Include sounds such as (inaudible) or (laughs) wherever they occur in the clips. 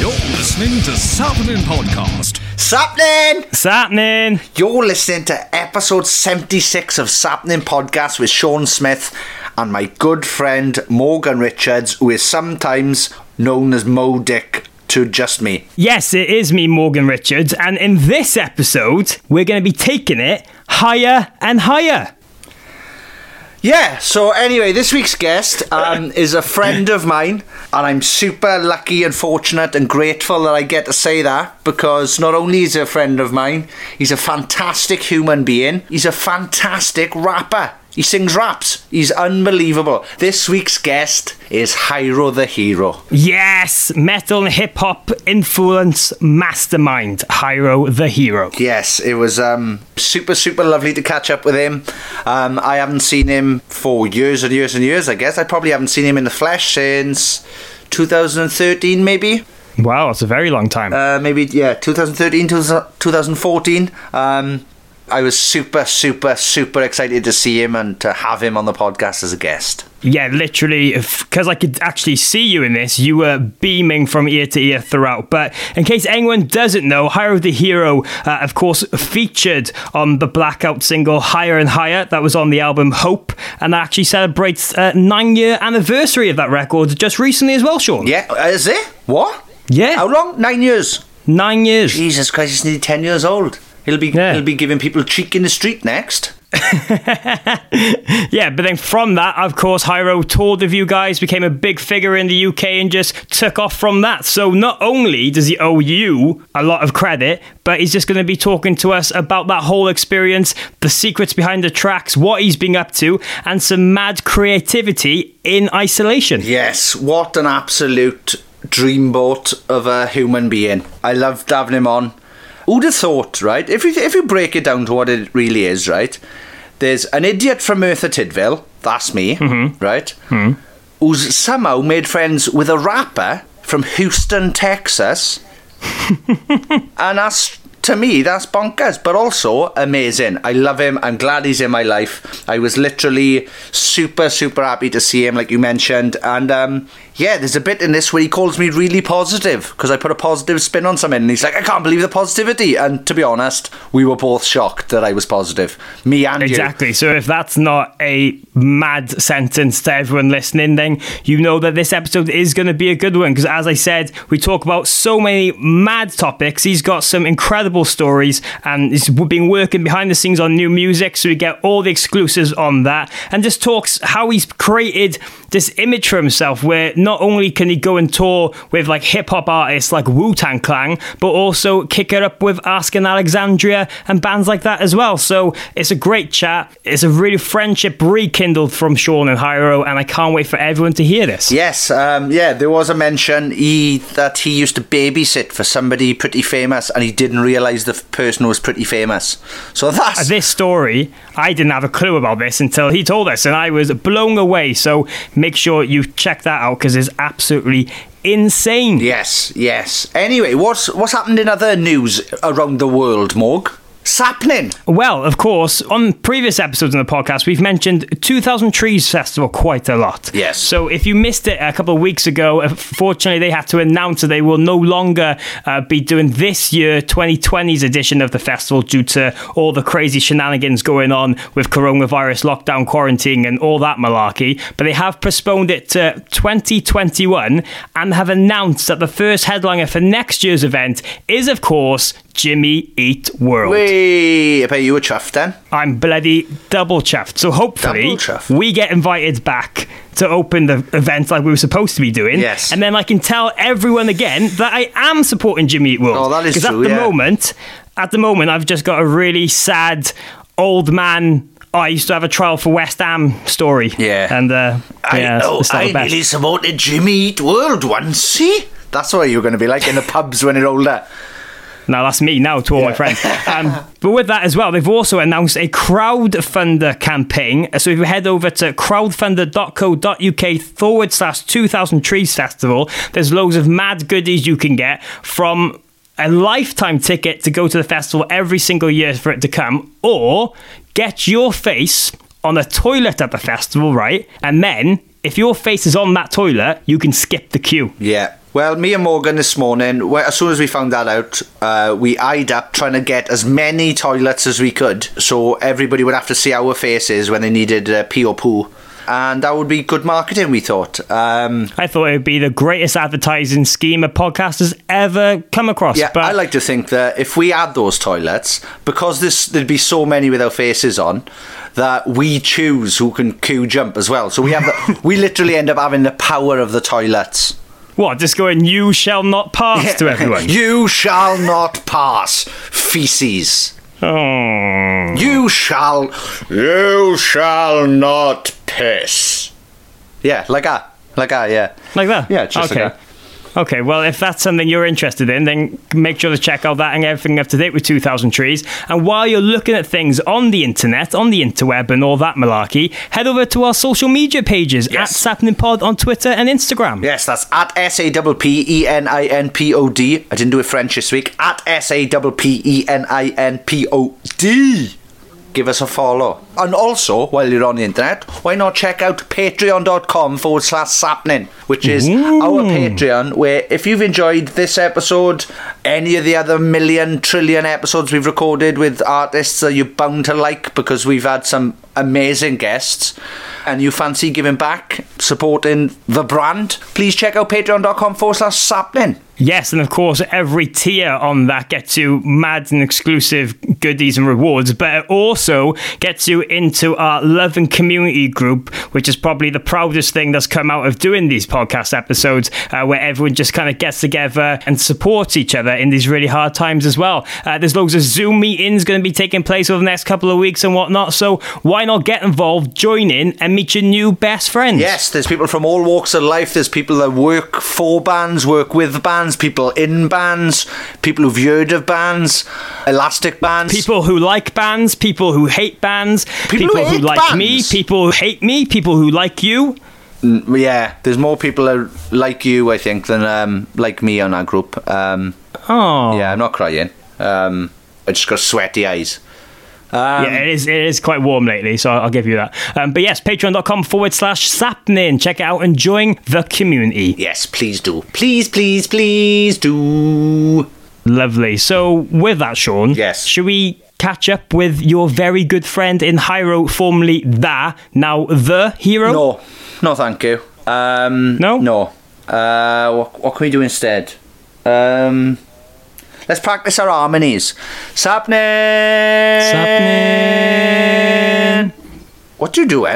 You're listening to Sapnin Podcast. Sapnin! Sapnin! You're listening to episode 76 of Sapnin Podcast with Sean Smith and my good friend Morgan Richards, who is sometimes known as Mo Dick to just me. Yes, it is me, Morgan Richards, and in this episode, we're going to be taking it higher and higher. Yeah, so anyway, this week's guest um, (laughs) is a friend of mine, and I'm super lucky and fortunate and grateful that I get to say that because not only is he a friend of mine, he's a fantastic human being, he's a fantastic rapper. He sings raps. He's unbelievable. This week's guest is Hyro the Hero. Yes, metal and hip hop influence mastermind, Hyro the Hero. Yes, it was um, super, super lovely to catch up with him. Um, I haven't seen him for years and years and years, I guess. I probably haven't seen him in the flesh since 2013, maybe. Wow, it's a very long time. Uh, maybe, yeah, 2013, 2014. Um, I was super, super, super excited to see him and to have him on the podcast as a guest. Yeah, literally, because I could actually see you in this, you were beaming from ear to ear throughout. But in case anyone doesn't know, Hyro the Hero, uh, of course, featured on the Blackout single Higher and Higher, that was on the album Hope, and that actually celebrates a nine year anniversary of that record just recently as well, Sean. Yeah, uh, is it? What? Yeah. How long? Nine years. Nine years. Jesus Christ, he's nearly 10 years old. He'll be, Yeah. he'll be giving people cheek in the street next. (laughs) Yeah, but then from that, of course, Hyro toured with you guys, became a big figure in the UK, and just took off from that. So not only does he owe you a lot of credit, but he's just going to be talking to us about that whole experience, the secrets behind the tracks, what he's been up to, and some mad creativity in isolation. Yes, what an absolute dreamboat of a human being. I loved having him on. Who'd have thought, right? If you, if you break it down to what it really is, right? There's an idiot from Merthyr Tydfil, that's me, mm-hmm. right? Mm-hmm. Who's somehow made friends with a rapper from Houston, Texas. (laughs) and that's to me that's bonkers but also amazing i love him i'm glad he's in my life i was literally super super happy to see him like you mentioned and um yeah there's a bit in this where he calls me really positive because i put a positive spin on something and he's like i can't believe the positivity and to be honest we were both shocked that i was positive me and you Exactly. So if that's not a mad sentence to everyone listening, then you know that this episode is going to be a good one. Because as I said, we talk about so many mad topics. He's got some incredible stories and he's been working behind the scenes on new music. So we get all the exclusives on that and just talks how he's created this image for himself where not only can he go and tour with like hip hop artists like Wu Tang Clan, but also kick it up with Asking Alexandria and bands like that as well. So it's a great chat. It's a really friendship rekindled from Sean and Hyro, and I can't wait for everyone to hear this. Yes, um, yeah, there was a mention he that he used to babysit for somebody pretty famous and he didn't realise the person was pretty famous. So (laughs) that's This story, I didn't have a clue about this until he told us, and I was blown away. So make sure you check that out because it's absolutely insane. Yes, yes. Anyway, what's what's happened in other news around the world, Morg? Happening? Well, of course, on previous episodes of the podcast, we've mentioned 2000 Trees Festival quite a lot. Yes. So if you missed it a couple of weeks ago, fortunately, they had to announce that they will no longer uh, be doing this year, 2020's edition of the festival, due to all the crazy shenanigans going on with coronavirus lockdown, quarantine, and all that malarkey. But they have postponed it to 2021 and have announced that the first headliner for next year's event is, of course, Jimmy Eat World. Wait, I bet you were chuffed then. I'm bloody double chuffed. So hopefully chuffed. we get invited back to open the event like we were supposed to be doing. Yes. And then I can tell everyone again that I am supporting Jimmy Eat World. Oh, that is Because true, at the yeah. moment, at the moment, I've just got a really sad old man. Oh, I used to have a trial for West Ham story. Yeah. And uh, yeah, I know, it's not the I nearly supported Jimmy Eat World once, see? That's what you're going to be like in the pubs when you're older. Now that's me now to all my friends. (laughs) Um, but with that as well, they've also announced a crowdfunder campaign. So if you head over to crowdfunder.co.uk forward slash 2000 Trees Festival, there's loads of mad goodies you can get from a lifetime ticket to go to the festival every single year for it to come, or get your face on a toilet at the festival, right? And then if your face is on that toilet, you can skip the queue. Yeah. Well, me and Morgan this morning, well, as soon as we found that out, uh, we eyed up trying to get as many toilets as we could, so everybody would have to see our faces when they needed uh, pee or poo, and that would be good marketing. We thought. Um, I thought it would be the greatest advertising scheme a podcast has ever come across. yeah, but I like to think that if we had those toilets, because this there'd be so many with our faces on, that we choose who can queue jump as well. So we have the, we literally end up having the power of the toilets. What? Just going, you shall not pass to everyone. (laughs) You shall not pass feces. oh. You shall. You shall not piss. Yeah, like that. Like that, yeah. Like that? Yeah, just like okay. that. Okay, well, if that's something you're interested in, then make sure to check out that and everything up to date with 2000 Trees. And while you're looking at things on the internet, on the interweb, and all that malarkey, head over to our social media pages Yes. at Sapnin Pod on Twitter and Instagram. Yes, that's at S A P P E N I N P O D. I didn't do it French this week. At S A P P E N I N P O D. Give us a follow. And also, while you're on the internet, why not check out patreon.com forward slash sapnin, which is our Patreon, where if you've enjoyed this episode, any of the other million, trillion episodes we've recorded with artists that you're bound to like because we've had some amazing guests, and you fancy giving back, supporting the brand, please check out patreon.com forward slash sapnin. Yes, and of course, every tier on that gets you mad and exclusive goodies and rewards, but it also gets you into our love and community group, which is probably the proudest thing that's come out of doing these podcast episodes, uh, where everyone just kind of gets together and supports each other in these really hard times as well. Uh, there's loads of Zoom meetings going to be taking place over the next couple of weeks and whatnot, so why not get involved, join in, and meet your new best friends? Yes, there's people from all walks of life. There's people that work for bands, work with bands, people in bands, people who've heard of bands, elastic bands. People who like bands, people who hate bands, People who hate like me, people who hate me, people who like you. Yeah, there's more people like you, I think, than um, like me on our group. Um, Oh, yeah, I'm not crying. Um, I just got sweaty eyes. Um, yeah, it is. It is quite warm lately, so I'll give you that. Um, but yes, patreon.com forward slash sapnin. Check it out and join the community. Yes, please do. Please, please, please do. Lovely. So with that, Sean, Yes. should we catch up with your very good friend in Hyro, formerly the, now the hero? No, no, thank you. Um, No? no. Uh, what, what can we do instead? Um, let's practice our harmonies. Sapnin. Sapnin. What do you do?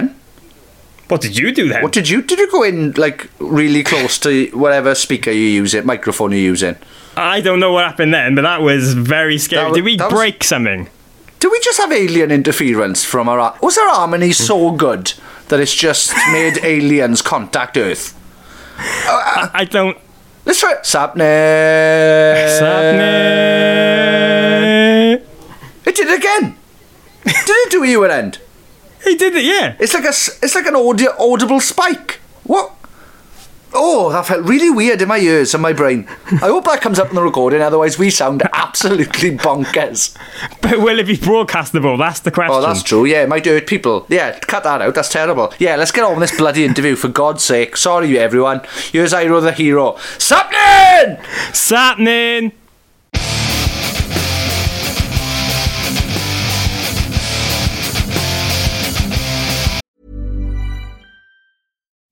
What did you do then? What did you did you go in like really close to whatever speaker you use it, microphone you're using? I don't know what happened then, but that was very scary. That Did we that was- break something? Did we just have alien interference from our? Was our harmony so good that it's just made (laughs) aliens contact Earth? I don't. Let's try it. Sapnin. Sapnin. It did it again. did it do you an end? He did it, yeah. It's like a s- it's like an audio audible spike. What? Oh, that felt really weird in my ears and my brain. I hope that comes up in the recording, otherwise we sound absolutely bonkers. But will it be broadcastable? That's the question. Oh, that's true. Yeah, might hurt people. Yeah, cut that out. That's terrible. Yeah, let's get on with this bloody interview for God's sake. Sorry, everyone. Here's Hyro the hero. Something. Sapnin!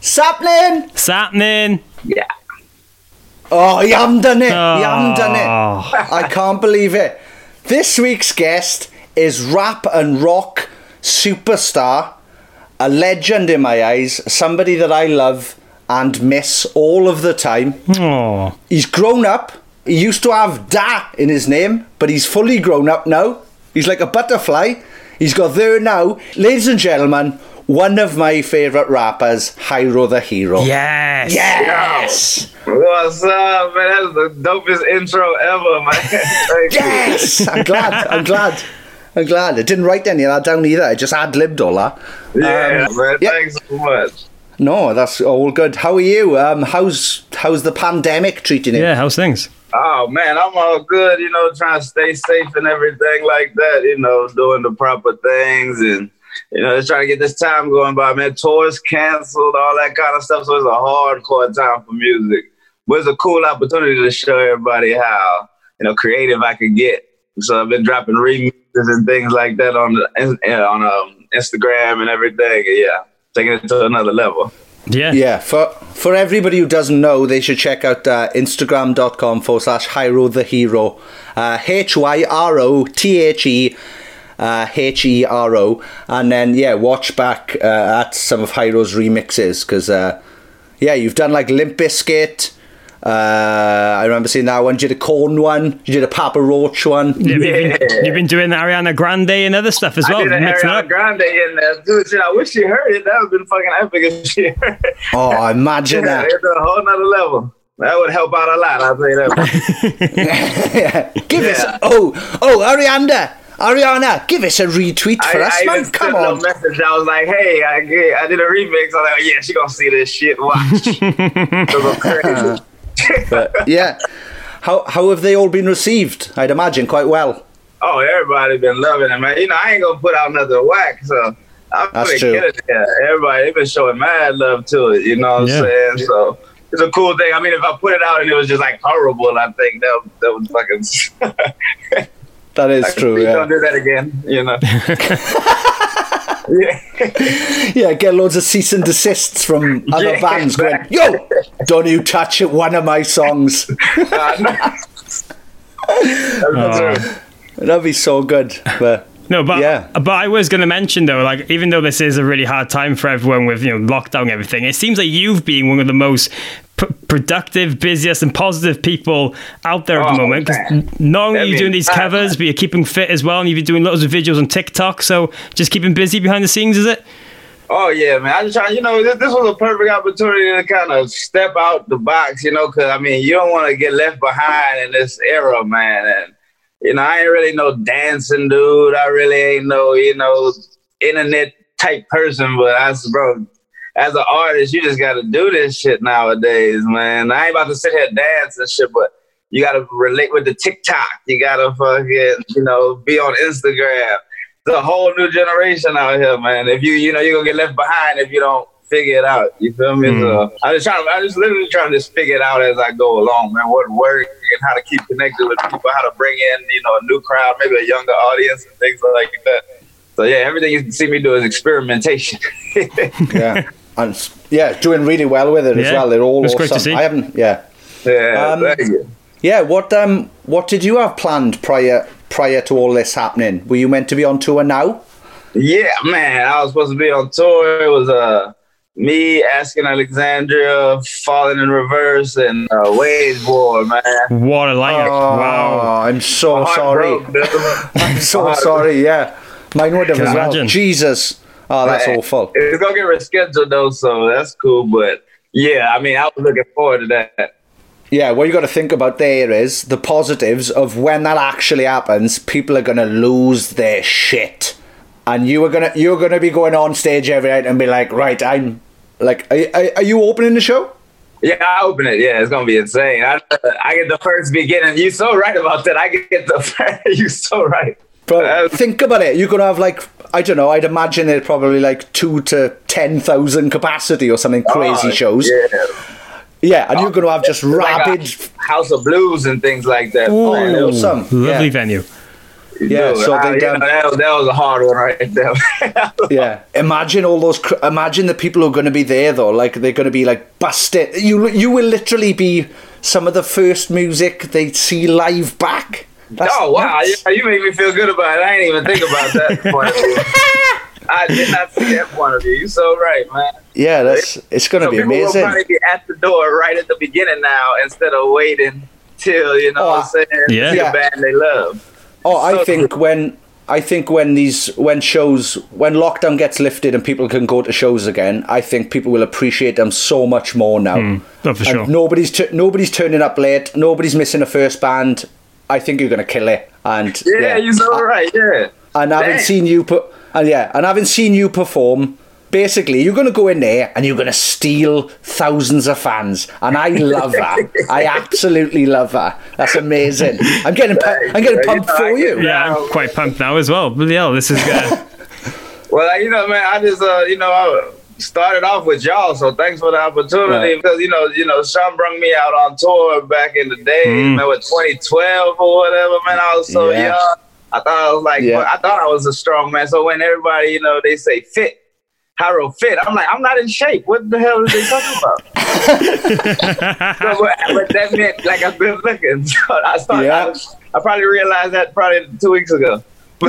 Sapnin! Sapnin! Yeah. Oh, you haven't done it. You haven't done it. Oh. I can't believe it. This week's guest is rap and rock superstar, a legend in my eyes, somebody that I love and miss all of the time. Oh. He's grown up. He used to have Da in his name, but he's fully grown up now. He's like a butterfly. He's got there now. Ladies and gentlemen, one of my favourite rappers, Hyro the Hero. Yes! Yes! What's up, man? That's the dopest intro ever, man. (laughs) Thank you. Yes! I'm glad. I'm glad. I'm glad. I didn't write any of that down either. I just ad libbed all that. Yeah, Um, man. yeah. Thanks so much. No, that's all good. How are you? Um, how's how's the pandemic treating you? Yeah, how's things? Oh man, I'm all good. You know, trying to stay safe and everything like that. You know, doing the proper things and you know, just trying to get this time going by. Man, tours canceled, all that kind of stuff. So it's a hardcore time for music. But it's a cool opportunity to show everybody how you know creative I could get. So I've been dropping remixes and things like that on the, on um, Instagram and everything. And yeah, taking it to another level. Yeah. Yeah, for for everybody who doesn't know, they should check out uh, Instagram.com forward slash Hyro the Hero. Uh, H Y R O T H E H E R O. And then, yeah, watch back uh, at some of Hyro's remixes because, uh, yeah, you've done like Limp Bizkit. Uh, I remember seeing that one. You did a Korn one. You did a Papa Roach one. You've, been, you've been doing Ariana Grande and other stuff as well. I did a mixing it Ariana up. Grande in there, dude. Shit, I wish you heard it. That would have been fucking epic if she heard it. Oh, imagine Yeah, that. it's a whole nother level. That would help out a lot. I'll tell you that. (laughs) Give us. Oh, oh, Ariana. Ariana, give us a retweet for I, us, I man. even Come sent a on. message. I was like, "Hey, I, I did a remix." I was like, oh, "Yeah, she gonna see this shit. Watch. (laughs) I'm (laughs) yeah. How how have they all been received? I'd imagine quite well. oh, everybody been loving it, man. You know, I ain't gonna put out another whack, so I'm That's gonna true. get it. Yeah, everybody they been showing mad love to it. You know what Yeah. I'm saying? So. It's a cool thing. I mean, if I put it out and it was just like horrible, I think that that would fucking. (laughs) That is Like, true. Yeah. Don't do that again. You know. yeah. (laughs) yeah, get loads of cease and desists from (laughs) other Yeah, bands going, "Yo, don't you touch it, one of my songs." (laughs) Uh, no. That's Oh. true. That'd be so good. But No, but Yeah. but I was going to mention though, like even though this is a really hard time for everyone with you know lockdown and everything, it seems like you've been one of the most p- productive, busiest, and positive people out there at the Oh, moment. not only are you doing these covers, but you're keeping fit as well, and you've been doing lots of videos on TikTok. So just keeping busy behind the scenes, is it? Oh yeah, man. I just trying, you know, this, this was a perfect opportunity to kind of step out the box, you know, because I mean, you don't want to get left behind in this era, man. And you know, I ain't really no dancing dude. I really ain't no, you know, internet type person. But I, bro, as an artist, you just got to do this shit nowadays, man. I ain't about to sit here and dance and shit, but you got to relate with the TikTok. You got to fucking, you know, be on Instagram. It's a whole new generation out here, man. If you, you know, you're gonna get left behind if you don't figure it out. You feel me? Hmm. So I just trying, I'm just literally trying to just figure it out as I go along, man. What work and how to keep connected with people, how to bring in, you know, a new crowd, maybe a younger audience and things like that. So yeah, everything you see me do is experimentation. (laughs) Yeah. And yeah, doing really well with it as well. They're all It's great to awesome. see. I haven't. Yeah. yeah, Um. Yeah. What um what did you have planned prior prior to all this happening? Were you meant to be on tour now? Yeah, man. I was supposed to be on tour. It was uh me Asking Alexandria, Falling in Reverse, and uh, Wage War, man. What a lineup! Oh, wow. I'm so sorry. broke. (laughs) I'm so sorry. Yeah. Mine would have Can as well. Jesus. Oh, that's Right. awful. It's gonna get rescheduled though, so that's cool. But yeah, I mean, I was looking forward to that. Yeah, what you got to think about there is the positives of when that actually happens. People are gonna lose their shit, and you are gonna you're gonna be going on stage every night and be like, right, I'm like, are, are, are you opening the show? Yeah, I open it. Yeah, it's gonna be insane. I, I get the first beginning. You're so right about that. I get the (laughs) first. You're so right. Bro, Uh, think about it. You're gonna have like I don't know. I'd imagine it probably like two to ten thousand capacity or something crazy oh, shows. Yeah, Yeah, and you're oh, gonna have just Like rabid. House of Blues and things like that. Oh, Man, awesome! Lovely Yeah, venue. yeah. dude, So I- they you done. know, that, was, that was a hard one right there. (laughs) Yeah, imagine all those. Cr- imagine the people who are going to be there though. Like they're going to be like busted. You you will literally be some of the first music they see live back. That's oh wow, nuts. yeah, you make me feel good about it. I ain't even think about that (laughs) point of view. I did not see that point of view. You're so right, man. Yeah, that's it's going to So be people will amazing. probably be at the door right at the beginning now instead of waiting till you know Oh, what I'm oh, saying. yeah. see Yeah. a band they love. Oh, I So- think when I think when these when shows when lockdown gets lifted and people can go to shows again, I think people will appreciate them so much more now. Hmm. Oh, for And sure. nobody's tu- nobody's turning up late. Nobody's missing a first band. I think you're going to kill it. And Yeah, you're so right. Yeah. and having Dang. seen you put and yeah, and having seen you perform, basically you're gonna go in there and you're gonna steal thousands of fans, and I love that. (laughs) I absolutely love that. That's amazing. I'm getting pu- I'm getting pumped for you. Yeah, I'm quite pumped now as well. Bloody hell, this is good. (laughs) Well, you know, man, I just, uh, you know, I started off with y'all, so thanks for the opportunity. Right. Because you know, you know, Sean brought me out on tour back in the day, Mm. man, with 2012 or whatever. Man, I was so Yeah. young. I thought I was like, Yeah. I thought I was a strong man. So when everybody, you know, they say fit, Harold fit, I'm like, I'm not in shape. What the hell are they talking about? (laughs) so, but, but that meant like I've been looking. (laughs) So I started. Yeah. I, I probably realized that probably two weeks ago. (laughs)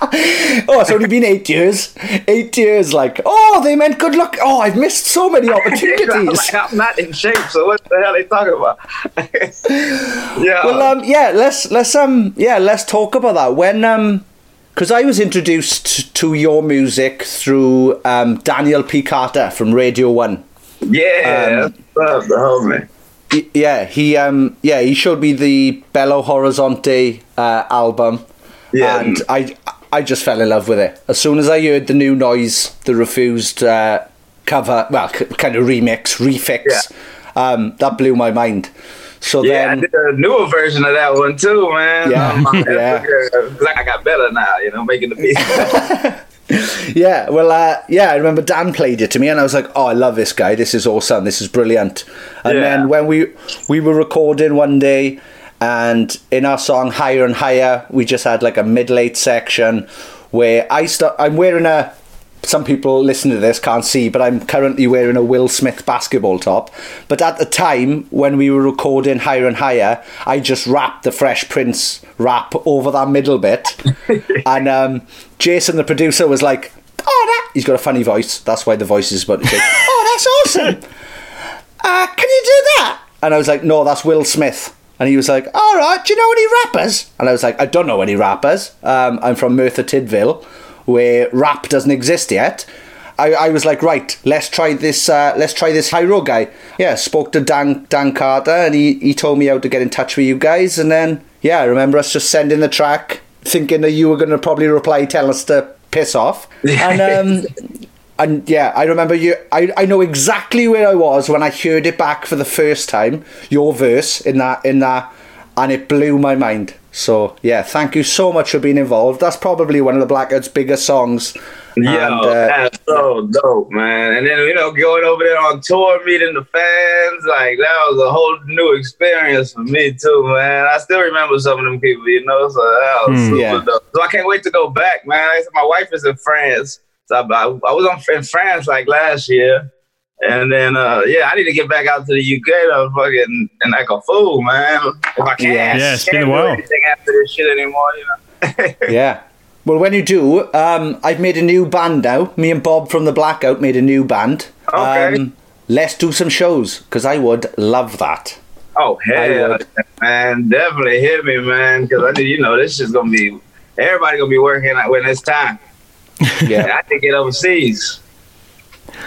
(laughs) Oh, it's only been eight years. Eight years, like, oh, they meant good luck. Oh, I've missed so many (laughs) opportunities. like, I'm not in shape, so what the hell are they talking about? (laughs) yeah. well, um, yeah, let's let's um, yeah, let's talk about that. When um, because I was introduced to your music through um, Daniel P. Carter from Radio One. yeah, um, that's the homie. Yeah, he um, yeah, he showed me the Bello Horizonte uh, album, Yeah. and I I just fell in love with it as soon as I heard the new noise, the Refused uh, cover, well, c- kind of remix, refix. Um, that blew my mind. So Yeah, I then, did a newer version of that one too, man. Yeah, Um, (laughs) yeah. Like I got better now, you know, making the beats. (laughs) (laughs) yeah, well, uh, yeah, I remember Dan played it to me, and I was like, "Oh, I love this guy. This is awesome. This is brilliant." And Yeah. then when we we were recording one day, and in our song "Higher and Higher," we just had like a mid late section where I start. I'm wearing a some people listening to this can't see, but I'm currently wearing a Will Smith basketball top. But at the time when we were recording Higher and Higher, I just wrapped the Fresh Prince rap over that middle bit. (laughs) and um, Jason, the producer, was like, Oh, that. He's got a funny voice. That's why the voice is about to (laughs) Oh, that's awesome. Uh, can you do that? And I was like, No, that's Will Smith. And he was like, All right, do you know any rappers? And I was like, I don't know any rappers. Um, I'm from Merthyr Tydfil where rap doesn't exist yet. I, I was like, right, let's try this. Uh, let's try this Hyro guy. Yeah, spoke to Dan Dan Carter, and he, he told me how to get in touch with you guys. And then yeah, I remember us just sending the track, thinking that you were going to probably reply, tell us to piss off. (laughs) And um, and yeah, I remember you. I, I know exactly where I was when I heard it back for the first time. Your verse in that in that, and it blew my mind. So yeah, thank you so much for being involved. That's probably one of the Blackouts' biggest songs. Yeah, uh, that's so dope, man. And then you know, going over there on tour, meeting the fans, like that was a whole new experience for me too, man. I still remember some of them people, you know. So that was Hmm, super yeah. dope. So I can't wait to go back, man. My wife is in France, so I, I, I was on, in France like last year. And then, uh, yeah, I need to get back out to the UK though, fucking, and like a fool, man. If I can. Yes. Yeah, it's been Can't a while. anything after this shit anymore, you know. (laughs) yeah. Well, when you do, um, I've made a new band now. Me and Bob from the Blackout made a new band. Okay. Um, let's do some shows because I would love that. Oh I hell, would. man! Definitely hit me, man. Because I need, you know, this is gonna be everybody gonna be working out when it's time. (laughs) Yeah, I can get overseas.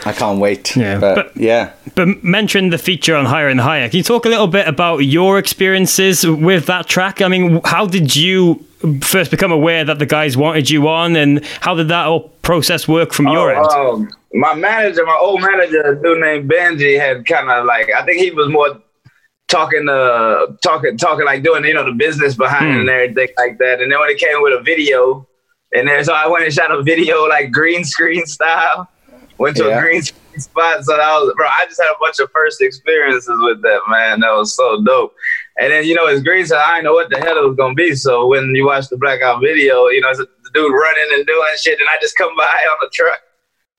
I can't wait. Yeah, but, but- yeah. But mention the feature on Higher and Higher. Can you talk a little bit about your experiences with that track? I mean, how did you first become aware that the guys wanted you on, and how did that whole process work from your end? Oh, um, my manager, my old manager, a dude named Benji, had kind of like I think he was more talking, uh, talking, talking like doing you know the business behind it and everything like that. And then when it came with a video, and then so I went and shot a video like green screen style. Went to Yeah. a green screen spot, so that was bro. I just had a bunch of first experiences with that man. That was so dope. And then you know it's green, so I didn't know what the hell it was gonna be. So when you watch the blackout video, you know it's a the dude running and doing shit, and I just come by (laughs) on the truck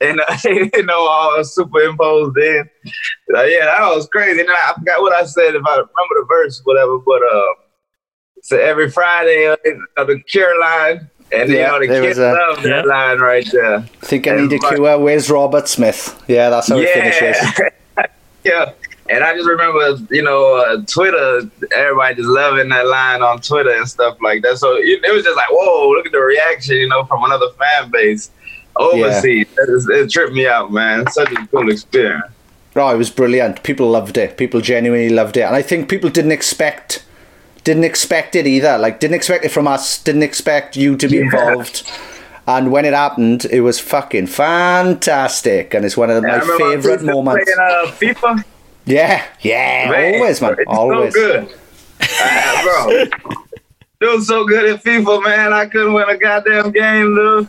and uh, (laughs) you know all superimposed in. Yeah, that was crazy. And I forgot what I said if I remember the verse, whatever. But uh, so every Friday, uh, the cure line, and Yeah, you know the there kids a- love that line right there. think I And need a like- cure. Where's Robert Smith? Yeah, that's how it finishes. (laughs) yeah. And I just remember, you know, uh, Twitter, everybody just loving that line on Twitter and stuff like that. So it, it was just like, whoa, look at the reaction, you know, from another fan base overseas. It, is- it tripped me out, man. Such a cool experience. Oh, it was brilliant. People loved it. People genuinely loved it, and I think people didn't expect didn't expect it either. Like didn't expect it from us. Didn't expect you to be Yeah. involved. And when it happened, it was fucking fantastic, and it's one of I my favorite moments. Playing, uh, FIFA. Yeah, yeah, Man, always, man, it's always. so good. Uh, bro, it so good at FIFA, man. I couldn't win a goddamn game, dude.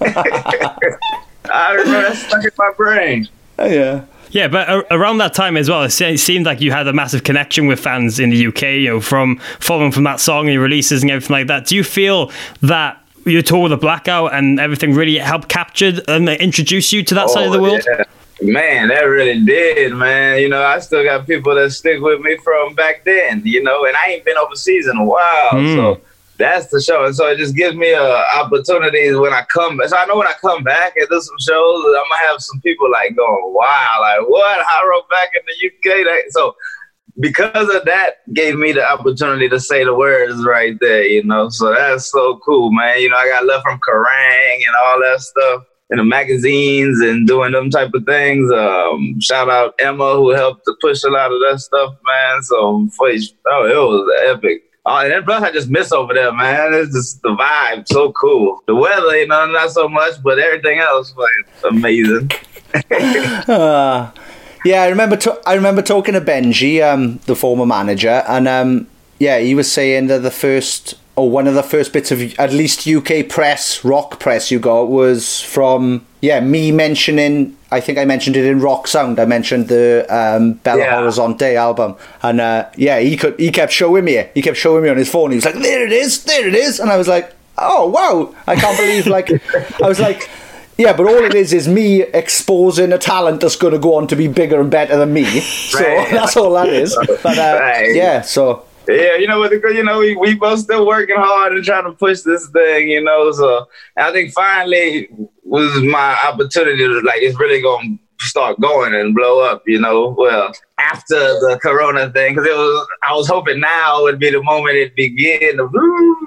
(laughs) I remember that stuck in my brain. Oh, (laughs) yeah. Yeah, but a- around that time as well, it se- it seemed like you had a massive connection with fans in the UK, you know, from following from that song and your releases and everything like that. Do you feel that your tour with the Blackout and everything really helped capture and introduce you to that side of the Oh, world? yeah. Man, that really did, man. You know, I still got people that stick with me from back then, you know, and I ain't been overseas in a while. Mm. So that's the show. And so it just gives me a opportunities when I come back. So I know when I come back and do some shows, I'm gonna have some people like going, wow, like what? I wrote back in the UK. That- So because of that gave me the opportunity to say the words right there, you know. So that's so cool, man. You know, I got love from Kerrang and all that stuff in the magazines and doing them type of things. Um, shout out Emma who helped to push a lot of that stuff, man. So oh, it was epic. Oh, and then plus I just miss over there, man. It's just the vibe, so cool. The weather, you know, not so much, but everything else was amazing. (laughs) (laughs) Uh, yeah, I remember. To- I remember talking to Benji, um, the former manager, and um, yeah, he was saying that the first or one of the first bits of at least UK press, rock press, you got was from yeah me mentioning. I think I mentioned it in Rock Sound. I mentioned the um, Bello Yeah. Horizonte album, and uh, yeah, he could. He kept showing me. it. He kept showing me on his phone. He was like, "There it is, there it is," and I was like, "Oh wow!" I can't believe like I was like. Yeah, but all it is is me exposing a talent that's going to go on to be bigger and better than me. So Right. (laughs) that's all that is. (laughs) But uh, Right. yeah, so Yeah, you know what? You know, we, we both still working hard and trying to push this thing. You know, so I think finally was my opportunity to like it's really gonna start going and blow up. You know, well after the Corona thing because it was I was hoping now would be the moment it began to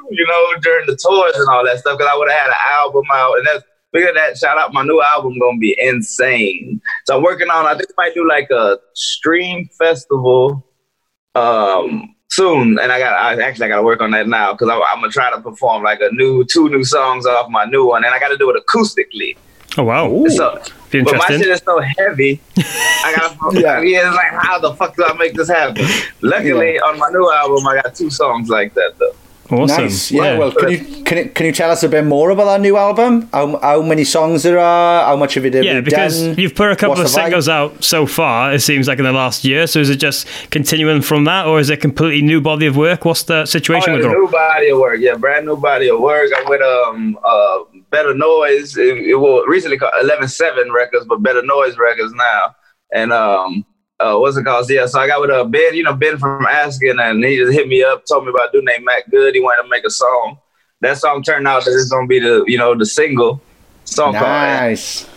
you know during the tours and all that stuff because I would have had an album out and that's. Of that, shout out my new album gonna be insane. So I'm working on. I think I might do like a stream festival um soon and i got i actually i gotta work on that now because I'm, gonna try to perform like a new two new songs off my new one and i gotta do it acoustically Oh wow. so Be but my shit is so heavy i gotta (laughs) Yeah. yeah. it's like how the fuck do i make this happen luckily on my new album i got two songs like that though Awesome. nice. Yeah, well, can you can you, can you tell us a bit more about that new album? How how many songs there are? How much of it have Yeah, you because done? you've put a couple What's of the vibe? singles out so far. It seems like in the last year. So is it just continuing from that, or is it a completely new body of work? What's the situation Oh, with a it? new body of work, yeah, brand new body of work. I'm with um uh Better Noise. It, it was recently called Eleven Seven Records, but Better Noise Records now. And um uh what's it called? Yeah, so I got with uh Ben, you know, Ben from Asking, and he just hit me up, told me about a dude named Matt Good. He wanted to make a song. That song turned out that it's gonna be the you know the single song Nice. called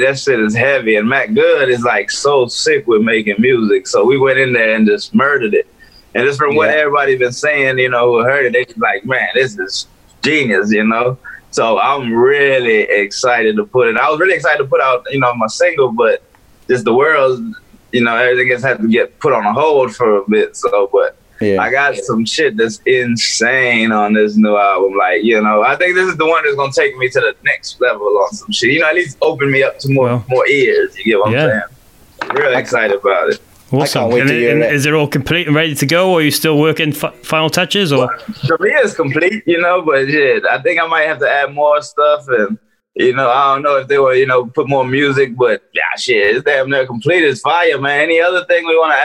that shit is heavy, and Matt Good is like so sick with making music. So we went in there and just murdered it. And just from what Yeah. everybody been saying, you know, who heard it, they just like, man, this is genius, you know. So I'm really excited to put it. I was really excited to put out, you know, my single, but just the world, you know, everything has had to get put on a hold for a bit. So, but Yeah. I got some shit that's insane on this new album. Like, you know, I think this is the one that's gonna take me to the next level on some shit. You know, at least open me up to more Well, more ears. You get what I'm yeah. saying? Really excited about it. Awesome. wait And it- and it. Is it all complete and ready to go, or are you still working fi- final touches? Or To me, it's complete, you know, but shit, I think I might have to add more stuff and. You know, I don't know if they were, you know, put more music, but yeah, shit, it's damn near complete. It's fire, man. Any other thing we want to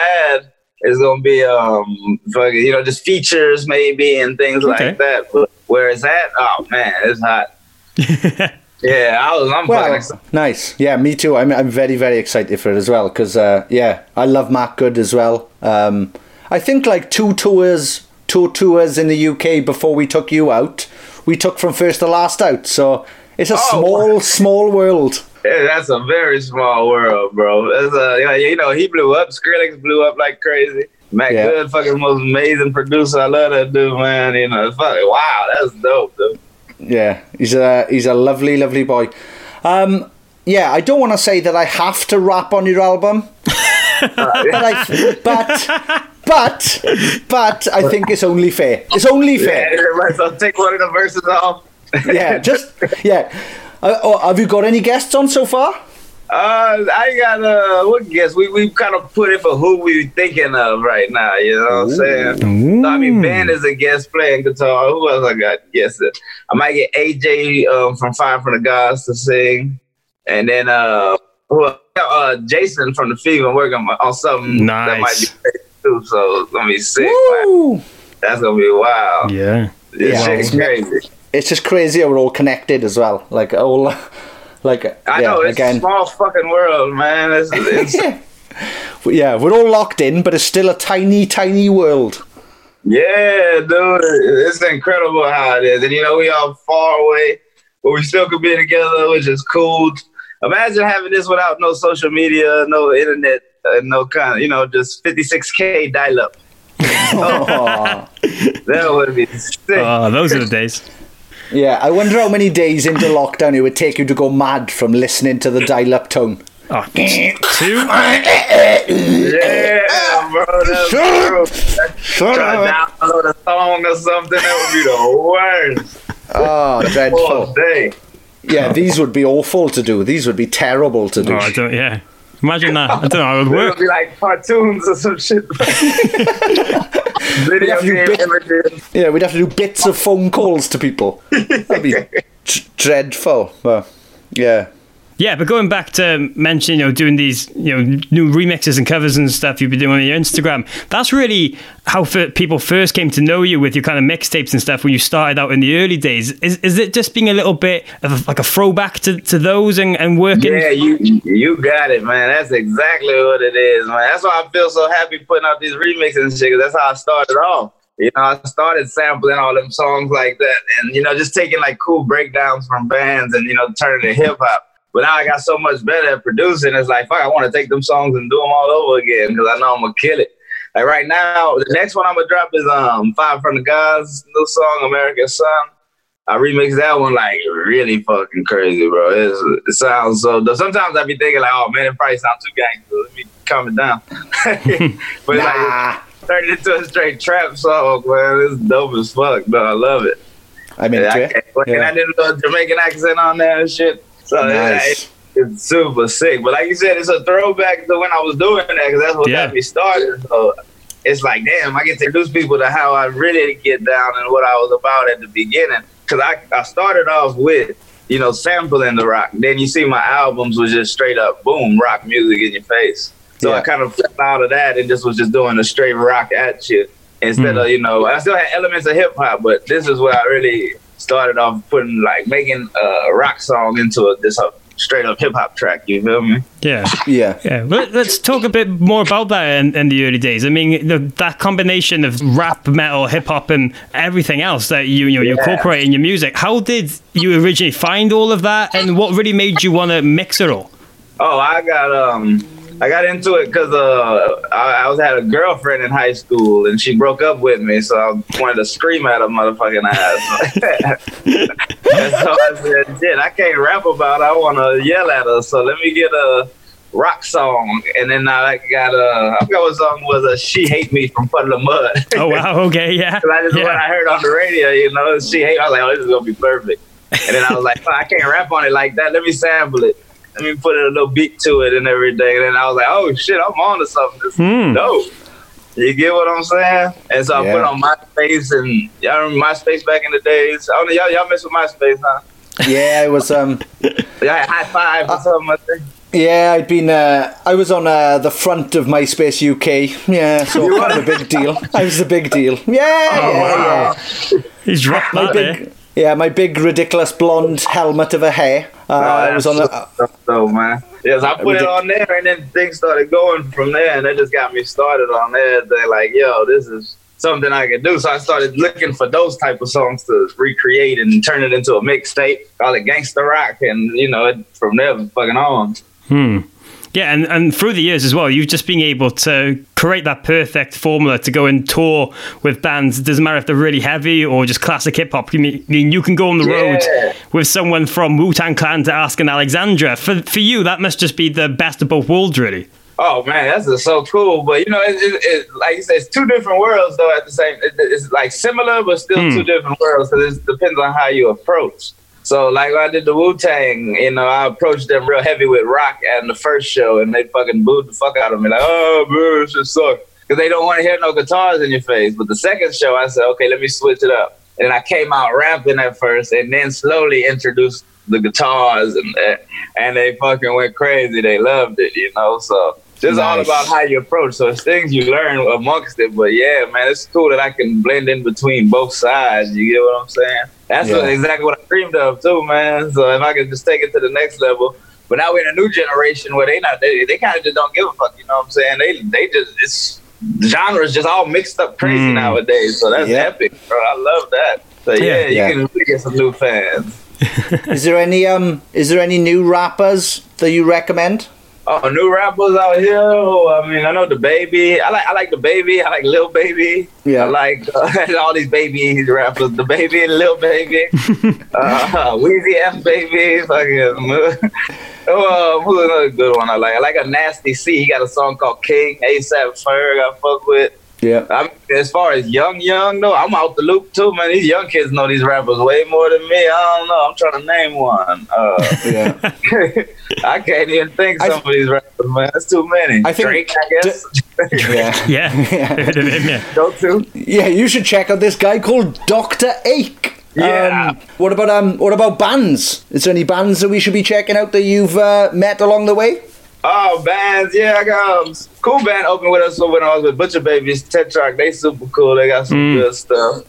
add is gonna be, um, fucking, you know, just features maybe and things Okay. like that. But where it's at, oh man, it's hot. (laughs) yeah, I was. I'm Well, excited. nice. Yeah, me too. I'm, I'm very, very excited for it as well because, uh, yeah, I love Matt Good as well. Um, I think like two tours, two tours in the UK before we took you out. We took From First to Last out, so it's a Oh, small, small world. Yeah, that's a very small world, bro. That's a, yeah, you know, he blew up. Skrillex blew up like crazy. Matt Yeah. Good, fucking most amazing producer. I love that dude, man. You know, fucking wow, that's dope, dude. Yeah, he's a he's a lovely, lovely boy. Um, yeah, I don't want to say that I have to rap on your album, (laughs) but I, but but but I think it's only fair. It's only fair. right, so take one of the verses off. Yeah, (laughs) just yeah. Uh, oh, have you got any guests on so far? Uh, I got uh, what guess we we kind of put it for who we thinking of right now. You know what I'm saying? So, I mean, Ben is a guest playing guitar. Who else I got guessing? I might get AJ um, from Fire from the Gods to sing, and then uh, who else? uh, Jason from the Fever working on something that might be crazy too. So it's gonna be sick. Woo! That's gonna be wild. yeah, This Yeah. shit's crazy. It's just crazy how we're all connected as well. Like all, (laughs) like I yeah, know it's again. a small fucking world, man. It's, it's (laughs) yeah, we're all locked in, but it's still a tiny, tiny world. Yeah, dude, it's incredible how it is. And you know, we all far away, but we still could be together, which is cool. Imagine having this without no social media, no internet, uh, no kind of, you know, just 56k dial up. Aw. That would be sick. (laughs) oh, those are the days. Yeah, I wonder how many days into lockdown it would take you to go mad from listening to the dial-up tone. Oh, two. yeah, bro, that's true. Try to download a song or something, that would be the worst. Oh, dreadful. day. Yeah, these would be awful to do. These would be terrible to do. Oh, I don't. Yeah, imagine that. I don't know how it would It would be like cartoons or some shit. (laughs) (laughs) Video have you game bit- images. Yeah, we'd have to do bits of phone calls to people. That'd be (laughs) d- dreadful. But yeah, Yeah, but going back to mention, you know, doing these, you know, new remixes and covers and stuff you've been doing on your Instagram, that's really how f- people first came to know you with your kind of mixtapes and stuff when you started out in the early days. Is, is it just being a little bit of like a throwback to, to those and, and working? Yeah, you you got it, man. That's exactly what it is, man. That's why I feel so happy putting out these remixes and shit. that's how I started off. You know, I started sampling all them songs like that, and you know, just taking like cool breakdowns from bands and you know, turning it hip hop. But now I got so much better at producing. It's like, fuck, I want to take them songs and do them all over again because I know I'm gonna kill it. Like right now, the next one I'm gonna drop is um Fire from the Gods, new song, American Sun. I remixed that one like really fucking crazy, bro. It's, it sounds so. dope. Sometimes I be thinking like, oh man, it probably sounds too gangster. Let me calm it down. (laughs) but like, it turned into a straight trap song, man. It's dope as fuck, though. I love it. I mean, Yeah, I can't- and I did a little Jamaican accent on there and shit. So Nice. it- it's super sick. But like you said, it's a throwback to when I was doing that because that's what Yeah. got me started. So it's like, damn, I get to introduce people to how I really get down and what I was about at the beginning. Because I, I started off with, you know, sampling the rock. Then you see my albums was just straight up, boom, rock music in your face. So Yeah. I kind of flipped out of that and just was just doing a straight rock at you instead hmm. of you know I still had elements of hip hop, but this is where I really started off putting like making a rock song into a, this uh, straight up hip hop track. You feel me? Yeah. Yeah. Yeah, well, let's talk a bit more about that in, in the early days. I mean, the, that combination of rap, metal, hip hop, and everything else that you you, know, you Yeah. incorporate in your music. How did you originally find all of that, and what really made you want to mix it all? Oh, I got um, I got into it because uh, I, I was had a girlfriend in high school and she broke up with me, so I wanted to scream at her motherfucking ass. (laughs) and so I said, "Shit, I can't rap about. It. I want to yell at her. So let me get a." Rock song, and then I got uh, I forgot what song was uh, "She Hate Me" from Puddle of Mudd. Oh wow, okay, yeah, (laughs) I just what I heard on the radio, you know, she hate. I was like, oh, this is gonna be perfect. And then I was like, oh, I can't rap on it like that. Let me sample it. Let me put a little beat to it and everything. And then I was like, oh shit, I'm on to something. This is dope. You get what I'm saying? And so I put it Yeah. on MySpace and y'all remember MySpace back in the days. I don't know, y'all, y'all mess with MySpace, huh? Yeah, I was um (laughs) Y'all high five or something, I think. yeah, I'd been uh I was on uh, the front of MySpace UK. Yeah, so kind of a big deal. I was the big deal. Yeah, Oh, yeah, yeah. He's dropped My that there. Big yeah, my big ridiculous blonde helmet of a hair. Uh, I was on a, so, so, man. Yes, I put it on there, and then things started going from there, and that just got me started on there. They're like, "Yo, this is something I can do." So I started looking for those type of songs to recreate and turn it into a mixtape, call it gangster rock, and you know, it, from there, fucking on. Yeah, and, and through the years as well, you've just been able to create that perfect formula to go and tour with bands. It doesn't matter if they're really heavy or just classic hip hop. I mean, you can go on the Yeah. road with someone from Wu Tang Clan to Asking Alexandria. For for you, that must just be the best of both worlds, really. Oh man, that's just so cool. But you know, it, it, it, like you said, it's two different worlds though. At the same, it, it's like similar, but still Hmm. two different worlds because it depends on how you approach. So like when I did the Wu Tang, you know, I approached them real heavy with rock at the first show, and they fucking booed the fuck out of me, like, oh bro, this just sucks, because they don't want to hear no guitars in your face. But the second show, I said, okay, let me switch it up, and I came out rapping at first, and then slowly introduced the guitars, and and they fucking went crazy. They loved it, you know. So just all about how you approach. So it's things you learn amongst it. But yeah, man, it's cool that I can blend in between both sides. You get what I'm saying? That's Yeah. exactly what I dreamed of too, man. So if I could just take it to the next level. But now we're in a new generation where they not they, they kind of just don't give a fuck. You know what I'm saying? They they just it's genres just all mixed up crazy Mm. nowadays. So that's Yeah. epic, bro. I love that. So yeah, Yeah. you Yeah. can really get some new fans. (laughs) Is there any um is there any new rappers that you recommend? Oh, new rappers out here. Oh, I mean, I know the baby. I like I like the baby. I like Lil Baby. Yeah. I like uh, (laughs) all these baby rappers. The baby and Lil Baby. (laughs) uh, Weezy F Baby. Fucking. (laughs) Oh, uh, who's another good one I like? I like a Nasty C. He got a song called King. ASAP Ferg. I fuck with. Yeah. I'm, as far as young, young though, I'm out the loop too, man. These young kids know these rappers way more than me. I don't know. I'm trying to name one. Uh, Yeah. (laughs) I can't even think I- some of these rappers, man. That's too many. I think Drake, I guess. Yeah. (laughs) Yeah, heard of him, yeah. Go to. Yeah, you should check out this guy called Dr. Ake. Yeah. Um, what about um? What about bands? Is there any bands that we should be checking out that you've uh, met along the way? Oh, bands, yeah, I got um, cool band open with us when I was with Butcher Babies, Tetrarch. They super cool. They got some good stuff.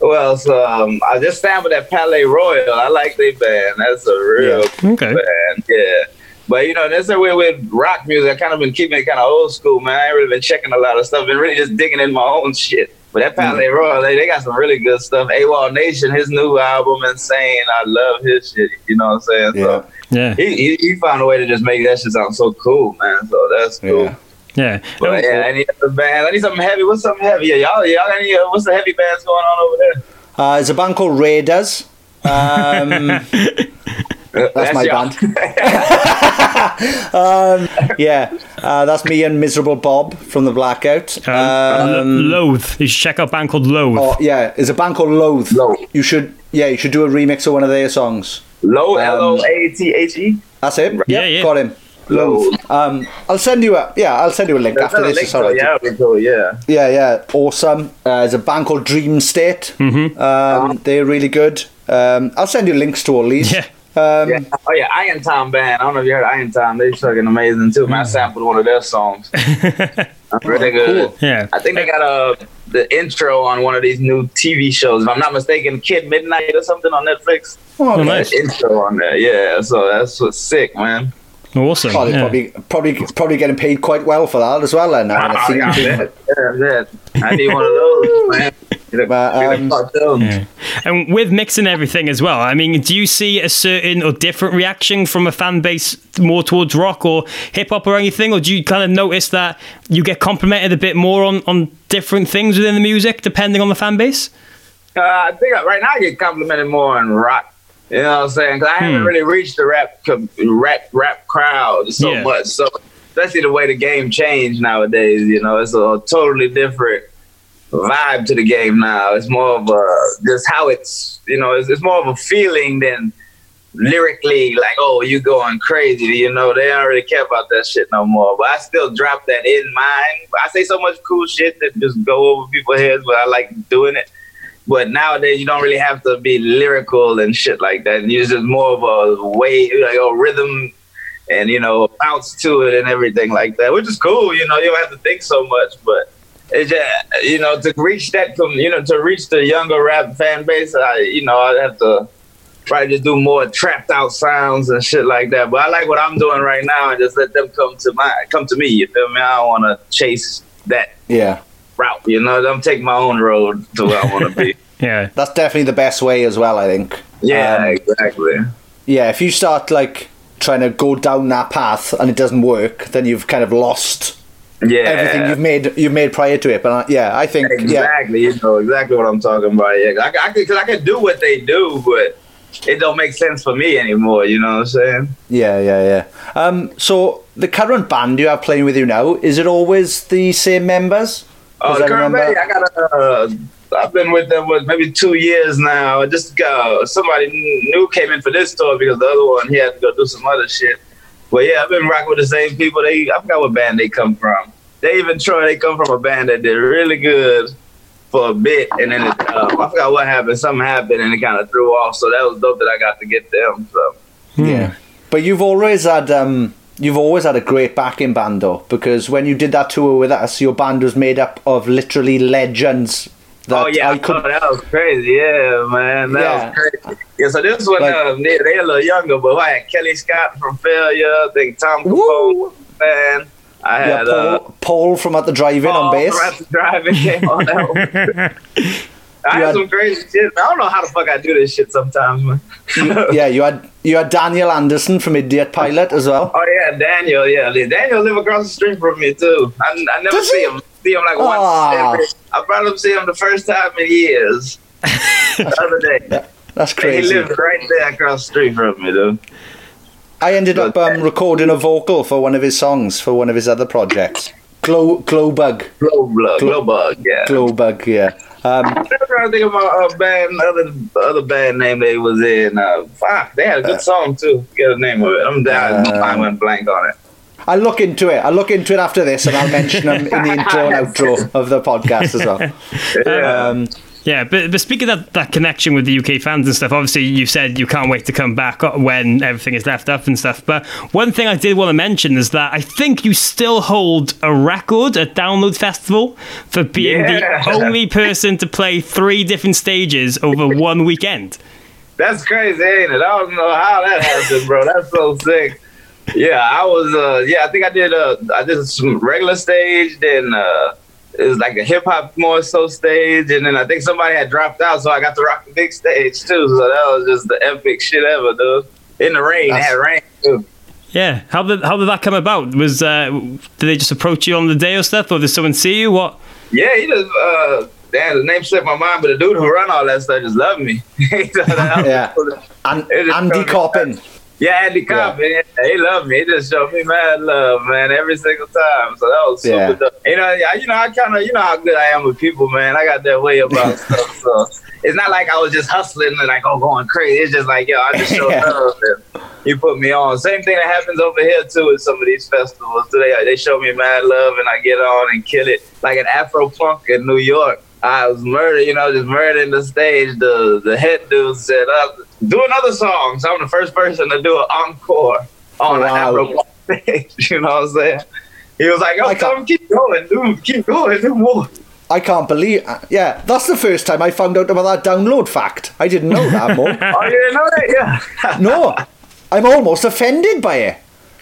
Well, else? Um, I just sampled that Palaye Royale. I like their band. That's a real Yeah. Okay. band. Yeah. But you know, that's the way with rock music. I kind of been keeping it kind of old school, man. I ain't really been checking a lot of stuff. Been really just digging in my own shit. But that Palaye Royale, they, they got some really good stuff. AWOL Nation, his new album, Insane. I love his shit. You know what I'm saying? So Yeah. he, he, he found a way to just make that shit sound so cool, man. So that's cool. Yeah. Yeah. But yeah, I need a band. I need something heavy. What's something heavy? Yeah, y'all, y'all got any, uh, what's the heavy bands going on over there? Uh, there's a band called Raiders. Um, (laughs) that's, my y'all. band. (laughs) (laughs) um, yeah, uh, that's me and Miserable Bob from the Blackout. Um, Um, Loathe. You should check out a band called Loathe. oh, yeah, there's a band called Loathe. Loathe. You should, yeah, you should do a remix of one of their songs. Low, Um, L O A T H E. That's it. Yeah, Yep, yeah. got him. Loathe. Um, I'll send you a yeah. I'll send you a link after this. Is all right. Yeah, that'd be cool, yeah. Yeah, yeah, awesome. Uh, there's a band called Dream State. Mm-hmm. Um, they're really good. Um, I'll send you links to all these. Yeah. Um, yeah. Oh yeah, Iron Time band. I don't know if you heard Iron Time. They're fucking amazing too. Mm. Man, I sampled one of their songs. (laughs) That's really good. Yeah. I think they got a the intro on one of these new TV shows. If I'm not mistaken, Kid Midnight or something on Netflix. oh, Oh, okay. nice. Intro on there, yeah. So that's what's sick, man. Awesome. Oh, they're yeah. probably probably probably getting paid quite well for that as well. Then now, I yeah, think. yeah, yeah. I need one of those, (laughs) man. Get a- But, um. Yeah. And with mixing everything as well, I mean, do you see a certain or different reaction from a fan base more towards rock or hip hop or anything? Or do you kind of notice that you get complimented a bit more on, on different things within the music depending on the fan base? Uh, I think right now I get complimented more on rock. You know what I'm saying? Because I haven't Hmm. really reached the rap com- rap rap crowd so Yeah. much. So especially the way the game changed nowadays. You know, it's a totally different vibe to the game now. It's more of a just how it's you know it's, it's more of a feeling than lyrically like oh you going crazy. You know they don't really care about that shit no more. But I still drop that in mind. I say so much cool shit that just go over people's heads, but I like doing it. But nowadays, you don't really have to be lyrical and shit like that. And It's just more of a way, like a rhythm, and you know, bounce to it and everything like that, which is cool. You know, you don't have to think so much, but you know to reach that, com- you know, to reach the younger rap fan base, I you know I'd have to try to do more trapped out sounds and shit like that. But I like what I'm doing right now and just let them come to my come to me. You feel me? I don't want to chase that Yeah, route. You know, I'm taking my own road to where I want to be. (laughs) Yeah. that's definitely the best way as well. I think. Yeah, Um, exactly. yeah, if you start like trying to go down that path and it doesn't work, then you've kind of lost Yeah, everything you've made you've made prior to it. But uh, yeah, I think yeah, exactly. You know exactly what I'm talking about. Yeah, I, I, cause I can do what they do, but it don't make sense for me anymore. You know what I'm saying? yeah, yeah, yeah. Um, so the current band you have playing with you now is it always the same members? Oh, the I current band, I got a, uh, I've been with them for maybe two years now. I just got somebody new came in for this tour because the other one he had to go do some other shit. But yeah, I've been rocking with the same people. They I forgot what band they come from. They even Troy, they come from a band that did really good for a bit, and then it, uh, I forgot what happened. Something happened, and it kind of threw off. So that was dope that I got to get them. So Yeah, but you've always had um, you've always had a great backing band though, because when you did that tour with us, your band was made up of literally legends. That oh yeah, I I could. that was crazy. Yeah, man, that Yeah. was crazy. Yeah, so this one, Like- uh, they, they a little younger, but I had Kellii Scott from Failure. I think Tom Woo! Capone, man. I Yeah, had Paul, uh, Paul from at the drive-in on Paul bass. from After Driving came on that one. (laughs) I You had had- some crazy shit. I don't know how the fuck I do this shit sometimes, man. yeah, you had you had Daniel Anderson from Idiot Pilot as well. Oh yeah, Daniel. Yeah, Daniel live across the street from me too. I, I never Does see he? him. See him like once. Aw. Every, I probably see him the first time in years. (laughs) the other day. That's crazy. He crazy. lives right there across the street from me, though. I ended up um, recording a vocal for one of his songs for one of his other projects. Glow Glowbug, Glow bug. Glow- Glow Bug, yeah. Glowbug, yeah. Um, I'm trying to think about a band, other other band name they was in. Uh, fuck, they had a good song too. Get the name of it. I'm down. Uh, I went blank on it. I'll look into it. I'll look into it after this, and I'll mention them in the intro and outro (laughs) of the podcast as well. Yeah. Um, Yeah, but, but speaking of that, that connection with the UK fans and stuff, obviously you said you can't wait to come back when everything is left up and stuff. But one thing I did want to mention is that I think you still hold a record at Download Festival for being Yeah. the only person to play three different stages over one weekend. That's crazy, ain't it? I don't know how that happened, bro. That's so sick. Yeah, I was. uh Yeah, I think I did. Uh, I did some regular stage, then uh it was like a hip hop more so stage, and then I think somebody had dropped out, so I got to rock the big stage too. So that was just the epic shit ever, dude. In the rain, it had rain too. Yeah, how did how did that come about? Was uh, did they just approach you on the day or stuff, or did someone see you? What? Yeah, he just uh damn the name slipped my mind, but the dude who run all that stuff just loved me. (laughs) (laughs) Yeah. And It just Andy showed Copping. Yeah, Andy Copping, yeah. he loved me. He just showed me mad love, man, every single time. So that was super Yeah. dope. You know, I, you know, I kind of, you know how good I am with people, man. I got that way about (laughs) stuff. So it's not like I was just hustling and like, oh, going crazy. It's just like, yo, I just showed (laughs) Yeah. love and you put me on. Same thing that happens over here too at some of these festivals. They they show me mad love and I get on and kill it. Like an Afro Punk in New York. I was murdered, you know, just murdering the stage. The the head dude said, uh, "Do another song." So I'm the first person to do an encore on an Wow. Afro stage. (laughs) You know what I'm saying? He was like, "Yo, I can't- come keep going, dude, keep going, do more." I can't believe. uh, Yeah, that's the first time I found out about that download fact. I didn't know that, Mo. (laughs) Oh, you didn't know that? Yeah. no, I'm almost offended by it.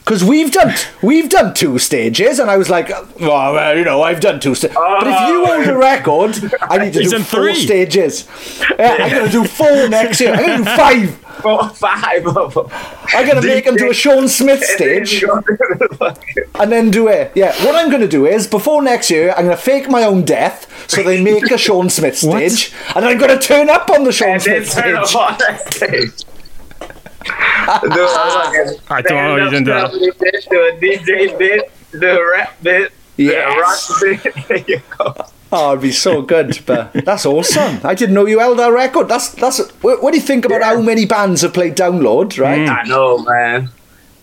Because we've done we've done two stages, and I was like, well, well, you know, I've done two stages. but if you hold a record, I need to do four three. stages. Yeah, I'm gonna do four next year. I'm gonna do five. Four, five. I'm gonna make them do a Sean Smith (laughs) stage. and then do it. Yeah, what I'm going to do is before next year, I'm going to fake my own death so they make a Sean Smith (laughs) stage, and I'm going to turn up on the Sean and then Smith turn stage. up on that stage. Do uh, a ah. I don't know you didn't do that. bit, Do a DJ bit, do a rap bit, do a rock bit. (laughs) There you go. Oh, it'd be so good, but that's awesome. I didn't know you held that record. That's that's. What, what do you think about how many bands have played Download? Right? I know, man.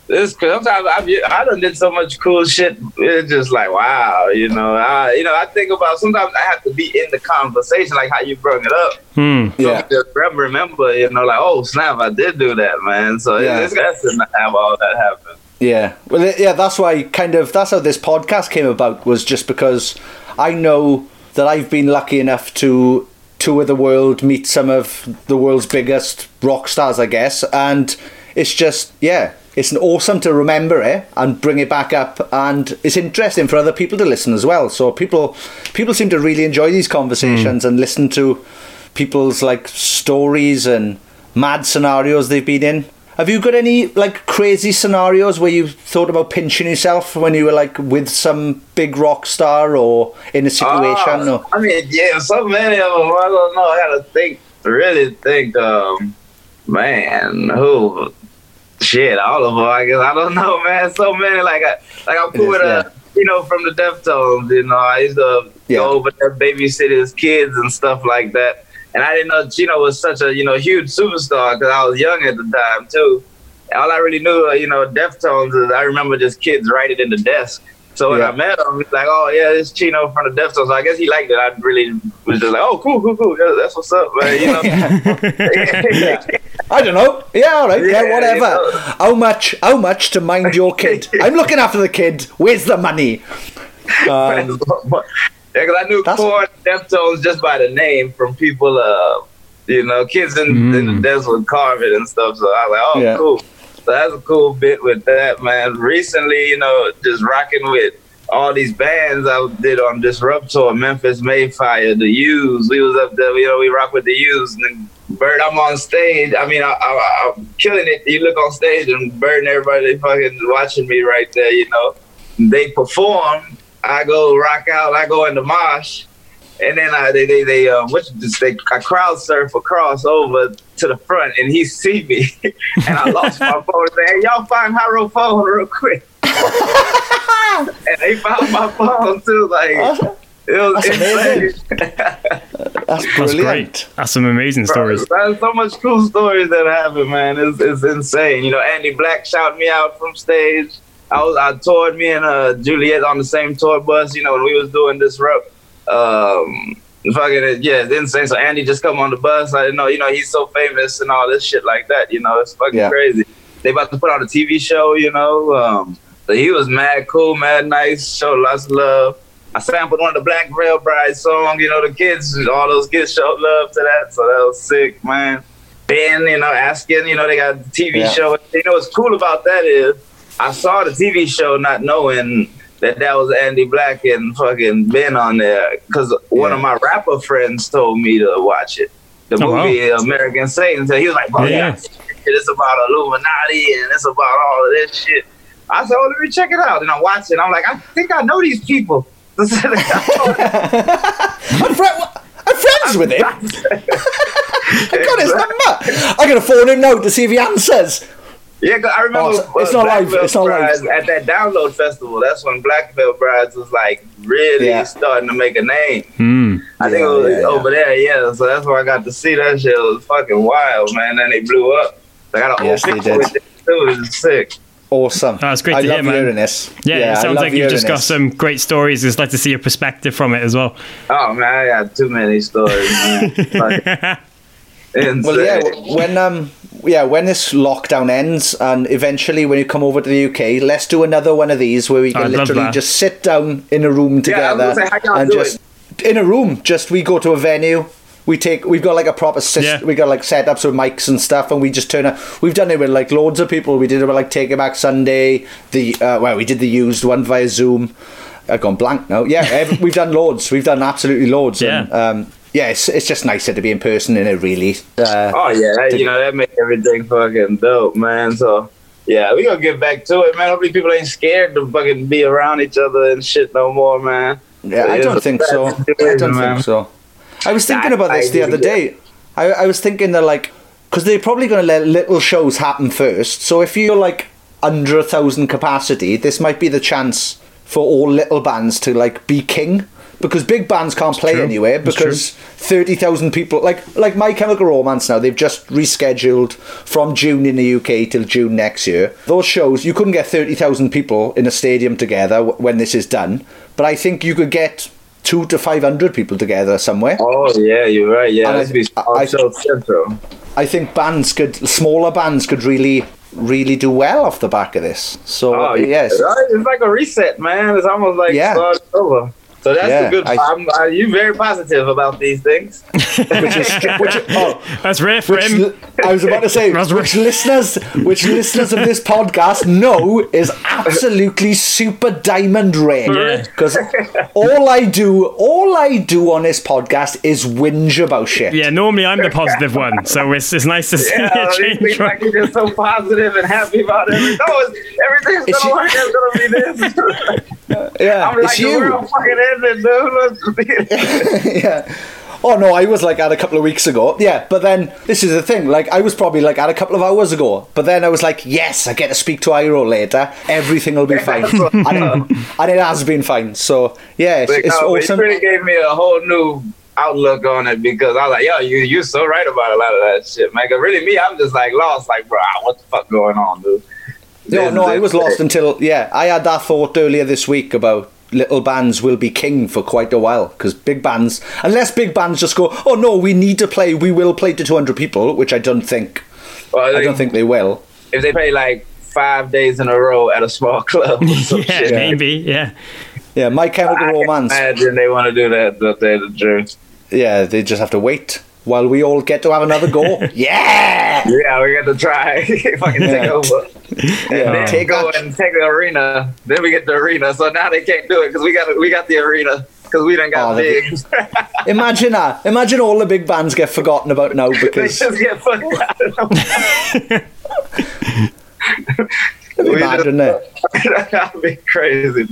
This sometimes I've I done did so much cool shit. It's just like wow, you know. I you know I think about sometimes I have to be in the conversation, like how you brought it up. Hmm. Yeah. Just remember, remember, you know, like oh snap, I did do that, man. So Yeah. it's to have all that happen. Yeah. Well, yeah. That's why kind of that's how this podcast came about was just because I know that I've been lucky enough to tour the world, meet some of the world's biggest rock stars, I guess, and it's just yeah. It's awesome to remember it and bring it back up, and it's interesting for other people to listen as well. So people, people seem to really enjoy these conversations and listen to people's like stories and mad scenarios they've been in. Have you got any like crazy scenarios where you thought about pinching yourself when you were like with some big rock star or in a situation? Oh, or I mean, yeah, so many of them. I don't know. how to think, really think. Um, man, who? Shit, all of them. I guess I don't know, man. So many. Like, I, like I'm cool It with is, uh, you know, from the Deftones. You know, I used to Yeah. go over there babysit his kids and stuff like that. And I didn't know Chino was such a you know huge superstar because I was young at the time too. All I really knew, you know, Deftones is I remember just kids writing in the desk. So when Yeah. I met him, he's like, "Oh yeah, this Chino from the Deftones." So I guess he liked it. I really was just like, "Oh, cool, cool, cool. Yeah, that's what's up, man." You know. (laughs) yeah. I don't know. Yeah, all right. Yeah, whatever. you know. How much? How much to mind your kid? (laughs) I'm looking after the kid. Where's the money? Um, (laughs) Yeah, because I knew Korn Deftones just by the name from people, uh, you know, kids in, in the desert would carve it and stuff. So I was like, oh, cool. So that's a cool bit with that, man. Recently, you know, just rocking with all these bands I did on Disruptor, Memphis May Fire, The Used. We was up there, you know, we rock with The Used. And then Bert, I'm on stage. I mean, I, I'm killing it. You look on stage and Bert and everybody, they fucking watching me right there, you know. They perform. I go rock out. I go into mosh, and then I they they, they um what just they I crowd surf across over to the front, and he see me, (laughs) and I lost my phone. And say, hey, y'all find my phone real quick. (laughs) and they found my phone too. Like it was That's amazing. insane. (laughs) that's That's great. That's some amazing stories. That's so much cool stories that happen, man. It's, it's insane. You know, Andy Black shouted me out from stage. I was I toured me and uh, Juliet on the same tour bus. You know, when we was doing this rep, um, fucking yeah, it's insane. So Andy just come on the bus. I didn't know, you know, he's so famous and all this shit like that. You know, it's fucking Yeah. crazy. They about to put on a TV show. You know, um, but he was mad cool, mad nice, showed lots of love. I sampled one of the Black Veil Bride song. You know, the kids, all those kids showed love to that, so that was sick, man. Ben, you know, asking, you know, they got the TV Yeah. show. You know, what's cool about that is I saw the TV show not knowing that that was Andy Black and fucking Ben on there because one of my rapper friends told me to watch it. The Oh, wow. movie American Satan. So he was like, "Oh Yeah. yeah, it's about Illuminati and it's about all of this shit." I said, "Oh, let me check it out." And I watched it. I'm like, "I think I know these people." (laughs) I'm, fri- I'm friends with him. (laughs) (laughs) I got his number. I'm gonna phone him now to see if he answers. Yeah, 'cause I remember Oh, so- it's not Black live, Veil it's not live. At that download festival. That's when Black Veil Brides was like really Yeah. starting to make a name. Hmm. I think it was yeah, yeah. over there, yeah. So that's where I got to see that shit. It was fucking wild, man. Then they blew up. They got an Yes, old they picture did. with it too. It was sick. Awesome. Oh, it's great I to love hear, man. hearing this. Yeah, it sounds like you've hearing just got some great stories. It's like to see your perspective from it as well. Oh man, I got too many stories, man. (laughs) Fucking. (laughs) Well, yeah, when um, yeah, when this lockdown ends, and eventually when you come over to the UK, let's do another one of these where we can I'd literally just sit down in a room Yeah, I was together gonna say, and do just in a room. Just we go to a venue. We take. We've got like a proper system. Yeah. We got like setups with mics and stuff, and we just turn up. We've done it with like loads of people. We did it with like Taking Back Sunday. The uh, well, we did the used one via Zoom. I've gone blank now. Yeah, ev- (laughs) we've done loads. We've done absolutely loads. And, Yeah. um, yeah, it's, it's just nicer to be in person in it, really. Uh, Oh yeah, you know that make everything fucking dope, man. So yeah, we gonna get back to it, man. Hopefully people ain't scared to fucking be around each other and shit no more, man. Yeah, I don't think so. I don't man. think so. I was thinking about this the other day. I, I was thinking that like, because they're probably going to let little shows happen first. So if you're like under a thousand capacity, this might be the chance for all little bands to like be king. Because big bands can't play true. anywhere because thirty thousand people, like like My Chemical Romance now, they've just rescheduled from June in the UK till June next year. Those shows you couldn't get thirty thousand people in a stadium together w- when this is done, but I think you could get two to five hundred people together somewhere. Oh yeah, you're right. Yeah, I- be I- I- central. I think bands could, smaller bands could really, really do well off the back of this. So Oh yes, right? it's like a reset, man. It's almost like Yeah. over. So that's Yeah, a good. I- I'm, uh, you very positive about these things. which is (laughs) which, oh, That's rare for which him. I was about to say, That's which listeners, which listeners of this podcast know is absolutely super diamond rare. Yeah. Because all I do, all I do on this podcast is whinge about shit. Yeah, normally I'm the positive one, so it's, it's nice to see Yeah, a these change. things from- like you're just so positive and happy about everything. No, it's, everything's It's gonna you- work. It's gonna be this. (laughs) (laughs) Yeah, I'm it's like, the you. fucking ended, dude. (laughs) yeah. Oh no, I was like at a couple of weeks ago. Yeah, but then this is the thing. Like I was probably like at a couple of hours ago. But then I was like, yes, I get to speak to Hyro later. Everything will be fine, (laughs) and, it, and it has been fine. So yeah, it's, it's no, awesome. It really gave me a whole new outlook on it because I was like, yo, you you're so right about a lot of that shit, man. 'Cause really, me, I'm just like lost. Like, bro, what the fuck going on, dude? No, no, I was lost until yeah. I had that thought earlier this week about little bands will be king for quite a while because big bands, unless big bands just go, oh no, we need to play, we will play to 200 people, which I don't think. Well, I don't think they will. if they play like five days in a row at a small (laughs) club. Or some yeah, shit, maybe, yeah. Yeah, My Chemical I Romance. imagine they want to do that. To tell you the truth. Yeah, they just have to wait while we all get to have another go. (laughs) yeah, Yeah, we got to try. (laughs) Fucking take over. And Take go that. and take the arena. Then we get the arena. So now they can't do it because we got we got the arena because we don't got Oh, big. (laughs) Imagine that. Imagine all the big bands get forgotten about now because they just get fucked out. it'd be mad, wouldn't it? That'd be crazy.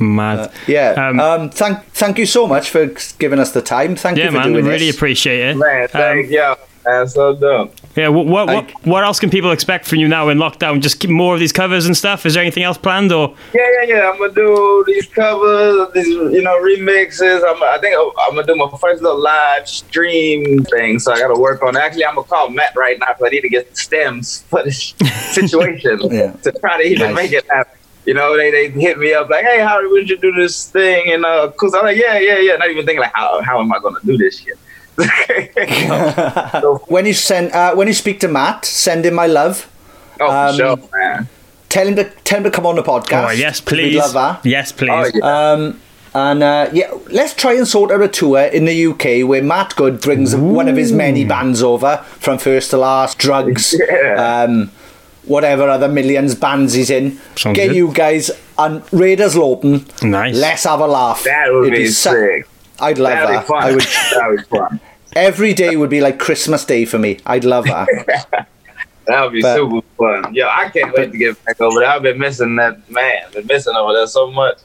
Mad. Yeah. Um, Um, thank thank you so much for giving us the time. Thank yeah, you for man, doing really this. appreciate it. Man, thank Um, you. That's so dope. Yeah, what what, I- what what else can people expect from you now in lockdown? Just keep more of these covers and stuff. Is there anything else planned or? Yeah, yeah, yeah. I'm gonna do these covers, these you know remixes. I'm, I think I'm gonna do my first little live stream thing. So I gotta work on. it. Actually, I'm gonna call Matt right now because I need to get the stems for this (laughs) situation Yeah. to try to even Nice. make it happen. You know, they, they hit me up like, hey, how would you do this thing? And uh, cause I'm like, yeah, yeah, yeah. Not even thinking like, how how am I gonna do this shit? (laughs) when you send uh, when you speak to Matt, send him my love. Oh, for Um, sure, man. Tell him to tell him to come on the podcast. Oh, yes, 'cause we'd please. love that. Yes, please. Oh, yeah. Um, and uh, yeah, let's try and sort out a tour in the UK where Matt Good brings one of his many bands over from first to last, drugs, (laughs) Yeah. um, whatever other millions bands he's in. Sounds Get good. you guys and Raiders Lawton. Nice. Let's have a laugh. That would It'd be so- sick. I'd love That'd be that. fun. I would. (laughs) That'd be fun. Every day would be like Christmas Day for me. I'd love that. (laughs) That would be But- super fun. Yo, I can't wait to get back over there. I've been missing that man. Been missing over there so much.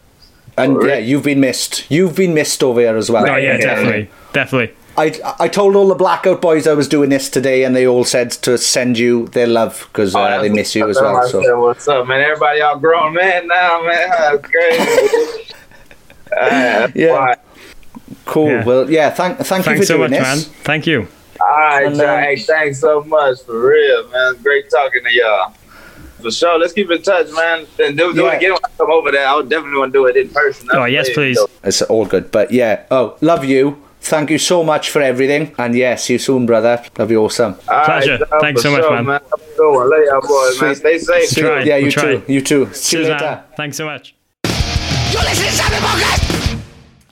And Alright. yeah, you've been missed. You've been missed over here as well. Oh yeah, Yeah. definitely, definitely. I, I told all the blackout boys I was doing this today, and they all said to send you their love because uh, Oh, they miss you as well. what So said, What's up, man? Everybody all grown man now, man. That's crazy. (laughs) That's Yeah. fine. cool. Yeah. Well, yeah. Thank thank you Thanks for so doing much, this. man. Thank you. All right, And, um, Hey, thanks so much for real, man. Great talking to y'all. For sure. Let's keep in touch, man. And do, do Yeah. it again when I come over there. I would definitely want to do it in person. Oh yes, That's please. dope. It's all good. But yeah. Oh, love you. Thank you so much for everything. And yeah, see you soon, brother. That'd be awesome. All right, Pleasure. y'all, Thanks so much, sure, man. Have a good one. Love y'all boys, man. Stay safe. See- Try. Yeah, you We'll try. too. You too. See you later. man. Thanks so much. you listen to Sammy Podcast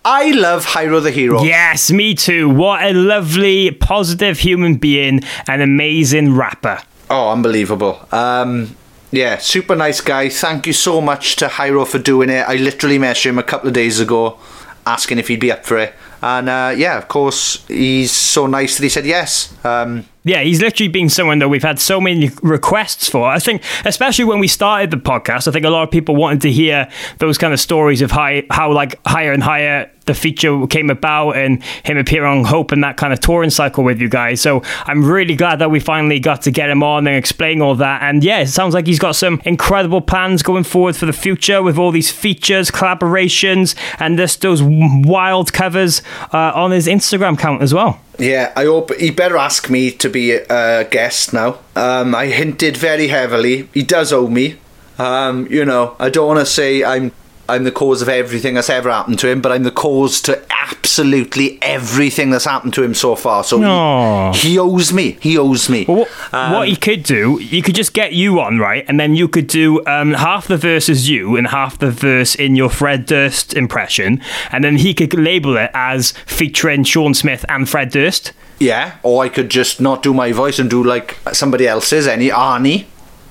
I love Hyro the Hero. Yes, me too. What a lovely, positive human being, an amazing rapper. Oh, unbelievable. Um, yeah, super nice guy. Thank you so much to Hyro for doing it. I literally messaged him a couple of days ago asking if he'd be up for it. And uh, yeah, of course, he's so nice that he said yes. Um, Yeah, he's literally been someone that we've had so many requests for. I think, especially when we started the podcast, I think a lot of people wanted to hear those kind of stories of how, how like higher and higher the feature came about and him appearing on Hope and that kind of touring cycle with you guys. So I'm really glad that we finally got to get him on and explain all that. And yeah, it sounds like he's got some incredible plans going forward for the future with all these features, collaborations, and just those wild covers uh, on his Instagram account as well. Yeah, I hope he better ask me to be a guest now. Um, I hinted very heavily. He does owe me. Um, you know, I don't want to say I'm I'm the cause of everything that's ever happened to him, but I'm the cause to absolutely everything that's happened to him so far. So Aw. he, he owes me. He owes me. Well, what, Um, what you could do, you could just get you on, right? And then you could do um, half the verse as you and half the verse in your Fred Durst impression. And then he could label it as featuring Sean Smith and Fred Durst. Yeah, or I could just not do my voice and do like somebody else's, any Arnie.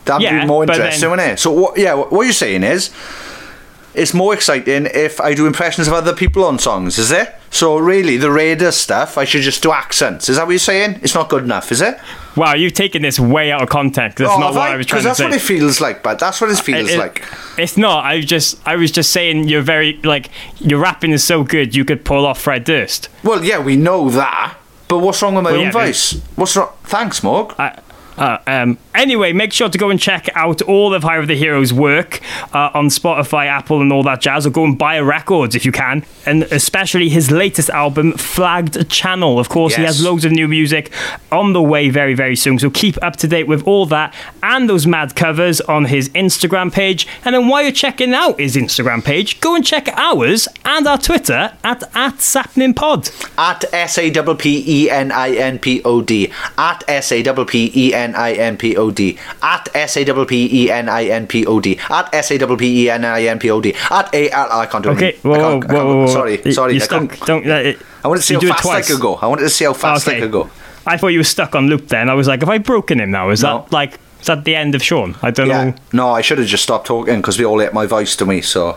That'd Yeah, be more interesting, then- wouldn't it? So what? Yeah, what you're saying is, it's more exciting if I do impressions of other people on songs, is it? So really, the Raider stuff, I should just do accents. Is that what you're saying? It's not good enough, is it? Wow, you've taken this way out of context. That's Oh, not what I, was trying to say. Because that's what it feels like, but that's what it feels It- like. It's not. I was just, I was just saying you're very like your rapping is so good you could pull off Fred Durst. Well, yeah, we know that. But what's wrong with my Well, own yeah, voice? What's wrong? Thanks, Morg. Uh, uh, um, anyway, make sure to go and check out all of Higher of the Heroes' work uh, on Spotify, Apple, and all that jazz. Or go and buy a records if you can, and especially his latest album, Flagged Channel. Of course, he has loads of new music on the way very, very soon. So keep up to date with all that and those mad covers on his Instagram page. And then while you're checking out his Instagram page, go and check ours and our Twitter at at SapninPod. At S A P P E N I N P O D. At S A P P E N I N P O D. At S A W P E N I N P O D, At S A W P E N I N P O D, At A L I can't do Okay, it. whoa, I whoa, I whoa, can't, whoa, whoa. Sorry, You- sorry. You're I, stuck. Don't. Uh, it- I wanted to see how fast I could go. I wanted to see how fast I could go. I thought you were stuck on loop then. I was like, have I broken him now? Is No. that like, is that the end of Sean? I don't Yeah. know. No, I should have just stopped talking because we all ate my voice to me. So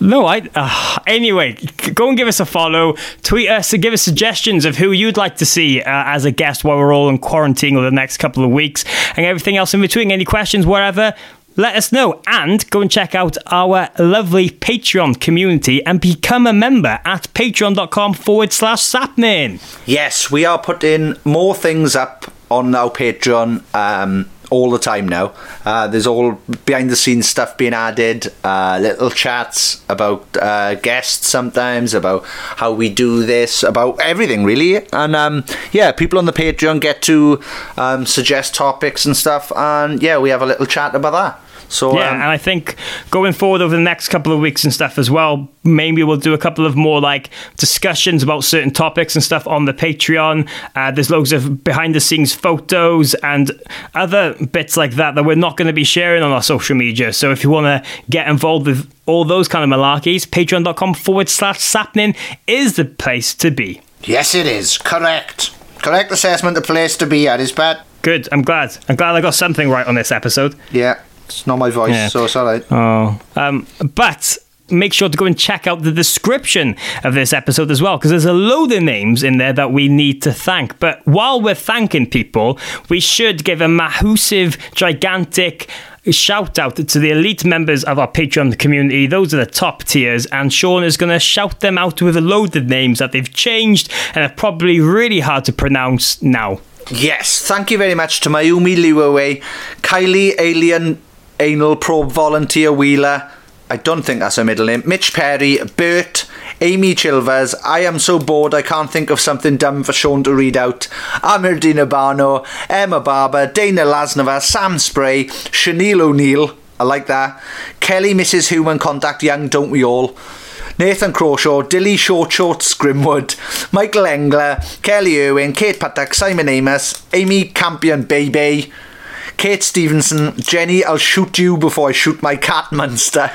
No, I. Uh, anyway, go and give us a follow. Tweet us and give us suggestions of who you'd like to see uh, as a guest while we're all in quarantine over the next couple of weeks and everything else in between. Any questions, whatever, let us know. And go and check out our lovely Patreon community and become a member at patreon.com forward slash sapnin. yes, we are putting more things up on our Patreon. Um, all the time now. Uh, there's all behind the scenes stuff being added, uh, little chats about uh, guests sometimes, about how we do this, about everything really. And um, yeah, people on the Patreon get to um, suggest topics and stuff, and yeah, we have a little chat about that. So yeah, um, and I think going forward over the next couple of weeks and stuff as well, maybe we'll do a couple of more like discussions about certain topics and stuff on the Patreon. Uh, there's loads of behind the scenes photos and other bits like that that we're not going to be sharing on our social media. So if you want to get involved with all those kind of malarkeys, patreon.com forward slash sapnin is the place to be. yes, it is correct. Correct assessment. The place to be at is Pat. Good. I'm glad. I'm glad I got something right on this episode. Yeah, it's not my voice, Yeah. so it's all right. Oh, um, but make sure to go and check out the description of this episode as well, because there's a load of names in there that we need to thank. But while we're thanking people, we should give a massive, gigantic shout out to the elite members of our Patreon community. Those are the top tiers, and Sean is going to shout them out with a load of names that they've changed and are probably really hard to pronounce now. Yes, thank you very much to Mayumi Liwawe, Kylie Alien Anal Probe Volunteer Wheeler. I don't think that's her middle name. Mitch Perry, Bert, Amy Chilvers. I am so bored I can't think of something dumb for Sean to read out. Amir Dinabano, Emma Barber, Dana Lasnova, Sam Spray, Shanil O'Neill. I like that. Kelly, Mrs. Human Contact Young, don't we all? Nathan Crawshaw, Dilly Short Shorts Grimwood, Michael Engler, Kelly Irwin, Kate Patak, Simon Amos, Amy Campion Baby, Kate Stevenson, Jenny, I'll shoot you before I shoot my cat monster. (laughs)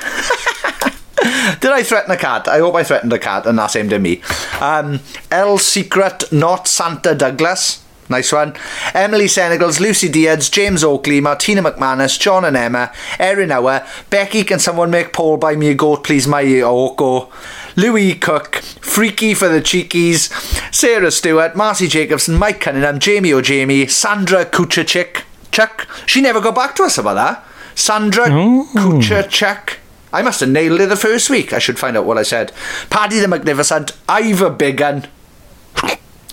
Did I threaten a cat? I hope I threatened a cat and that's aimed at me. Um, El Secret, not Santa Douglas. Nice one. Emily Senegals, Lucy Diaz, James Oakley, Martina McManus, John and Emma, Erin Hour, Becky, can someone make Paul buy me a goat, please, my Oko, Louis Cook, Freaky for the Cheekies, Sarah Stewart, Marcy Jacobson, Mike Cunningham, Jamie O'Jamie, Sandra Kuchachik, Chuck. She never got back to us about that. Sandra oh. Kuchachik. I must have nailed it the first week. I should find out what I said. Paddy the Magnificent, I've a big gun.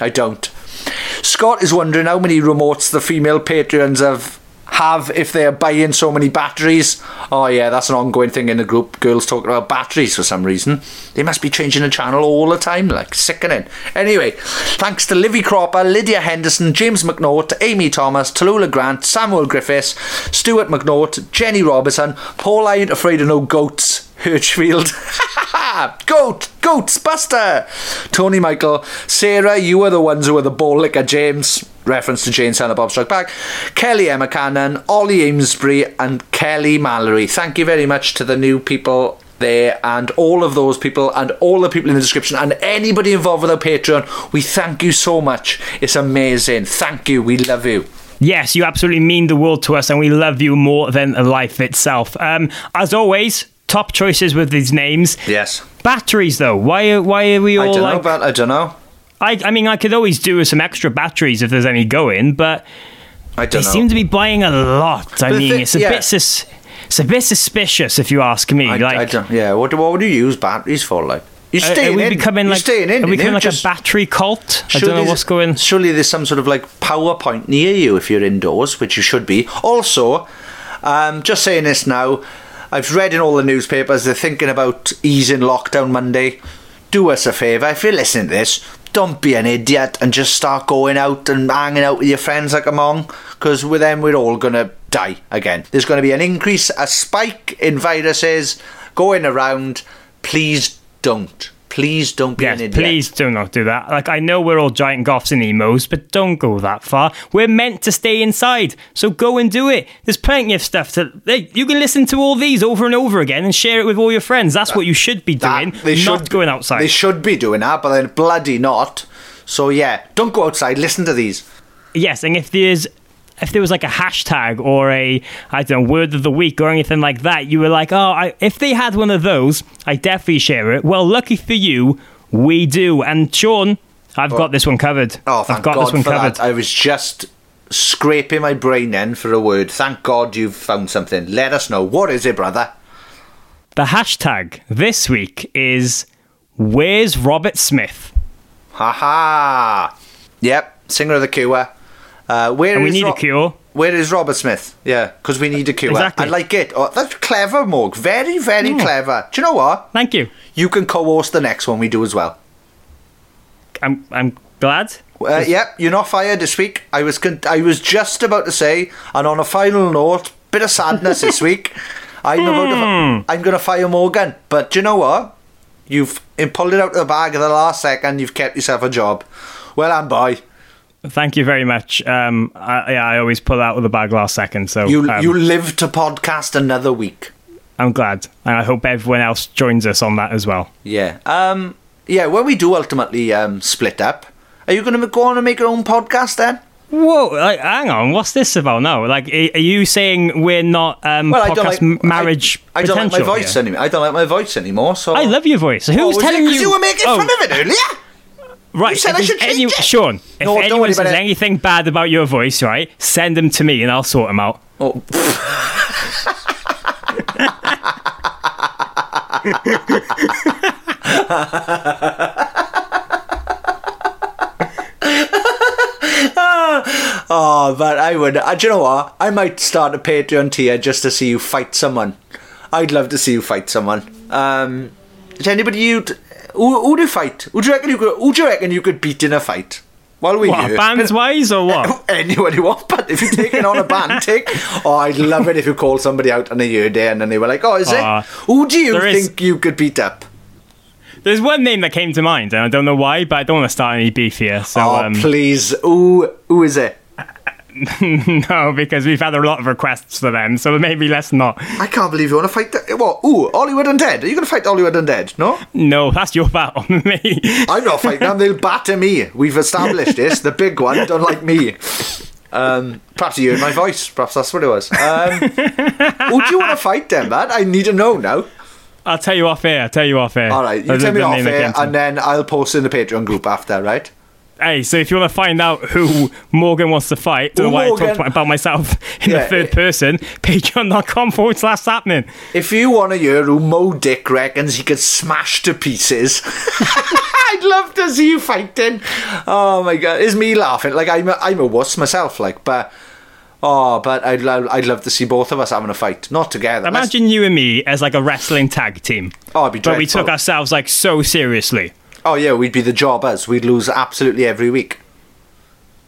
I don't. Scott is wondering how many remotes the female patrons have have if they're buying so many batteries. Oh yeah, that's an ongoing thing in the group. Girls talking about batteries for some reason. They must be changing the channel all the time, like sickening. Anyway, thanks to Livy Cropper, Lydia Henderson, James McNaught, Amy Thomas, Tallulah Grant, Samuel Griffiths, Stuart McNaught, Jenny Robertson, Paul I ain't afraid of no goats, Hirschfield. (laughs) Goat! Goats! Buster! Tony Michael, Sarah, you are the ones who are the ball licker, James. Reference to Jane Silent Bob Struck Back. Kelly Emma Cannon, Ollie Amesbury, and Kelly Mallory. Thank you very much to the new people there and all of those people and all the people in the description and anybody involved with our Patreon. We thank you so much. It's amazing. Thank you. We love you. Yes, you absolutely mean the world to us, and we love you more than life itself. Um, as always, top choices with these names. Yes. Batteries, though. Why? Are, why are we all I don't know, like? but I don't know. I, I mean, I could always do with some extra batteries if there's any going, but I they don't know. seem to be buying a lot. I But mean, it's a yeah. bit sus- it's a bit suspicious if you ask me. I, like, I. Yeah. What, what would you use batteries for? Like you're are- are we in. becoming you're like? staying in. Are we becoming like just- a battery cult? I don't know what's going. Surely there's some sort of like power point near you if you're indoors, which you should be. Also, um, just saying this now, I've read in all the newspapers they're thinking about easing lockdown Monday. Do us a favour if you're listening to this. Don't be an idiot and just start going out and hanging out with your friends like a mong because with them we're all gonna die again. There's going to be an increase, a spike in viruses going around. Please don't. Please don't be Yes, an idiot. please do not do that. Like, I know we're all giant goths and emos, but don't go that far. We're meant to stay inside, so go and do it. There's plenty of stuff to. Hey, you can listen to all these over and over again and share it with all your friends. That's what you should be doing, they not should- going outside. They should be doing that, but then bloody not. So yeah, don't go outside. Listen to these. Yes, and if there's if there was like a hashtag or a I don't know word of the week or anything like that, you were like, oh, I, if they had one of those, I definitely share it. Well, lucky for you, we do. And Sean, I've oh. got this one covered. Oh, thank I've got God this one for covered. that. I was just scraping my brain in for a word. Thank God you've found something. Let us know. What is it, brother? The hashtag this week is Where's Robert Smith? Ha ha. Yep, singer of the Cure. Uh, where we is need Ro- a cure. Where is Robert Smith? Yeah, because we need a cure. Exactly. I like it. Oh, that's clever, Morg. Very, very Mm. clever. Do you know what? Thank you. You can co-host the next one we do as well. I'm I'm glad. Uh, yep, you're not fired this week. I was con- I was just about to say, and on a final note, bit of sadness this (laughs) week. I'm about to, I'm going to fire Morgan, but do you know what? You've pulled it out of the bag at the last second. You've kept yourself a job. Well, I'm boy. Thank you very much. Um, I, yeah, I always pull out of the bag last second, so You um, you live to podcast another week. I'm glad, and I hope everyone else joins us on that as well. Yeah. Um. Yeah. When we do ultimately um split up, are you going to go on and make your own podcast then? Whoa, like, hang on, what's this about now? Like, are you saying we're not um, Well, I podcast don't like marriage I, I don't like my voice here? anymore. I don't like my voice anymore. So I love your voice. Who's telling you? you were making Oh, fun of it earlier? Right. You said if I there's should change any- it. Sean, if No, don't anyone says about it. anything bad about your voice, right, send them to me and I'll sort them out. Oh. (laughs) oh, but I would. Uh, do you know what? I might start a Patreon tier just to see you fight someone. I'd love to see you fight someone. Um, is anybody you? Who, who do you fight? Who do you reckon you could? Who do you reckon you could beat in a fight? While we What, bands wise or what? (laughs) Anyone you want, but if you're taking on a band, (laughs) take. Oh, I'd love it if you called somebody out on a year day and then they were like, "Oh, is Aw. it? Who do you There is- think you could beat up?" There's one name that came to mind, and I don't know why, but I don't want to start any beef here. So, oh, um, please, who who is it? (laughs) no, because we've had a lot of requests for them, so maybe let's not. I can't believe you want to fight. The, what? Ooh, Hollywood Undead. Are you going to fight Hollywood Undead? No, No, that's your battle, (laughs) me. I'm not fighting them. They'll batter me. We've established this. The big one don't like me. Um, perhaps you heard my voice. Perhaps that's what it was. Um, who do you want to fight then, man? I need to know now. I'll tell you off air. I'll tell you off air. All right, you There's tell me off here, and then I'll post in the Patreon group after, right? Hey, so if you want to find out who Morgan wants to fight, don't know why I Morgan- talked about myself in Yeah, the third it- person, patreon.com forward slash sapnin. If you want to hear who Mo Dick reckons he could smash to pieces, (laughs) I'd love to see you fighting. Oh my god, it's me laughing. Like I'm a, I'm a wuss myself, like, but oh, but I'd love I'd love to see both of us having a fight, not together. Let's- Imagine you and me as like a wrestling tag team. Oh, it'd be But we took ourselves like so seriously. Oh yeah, we'd be the jobbers. We'd lose absolutely every week.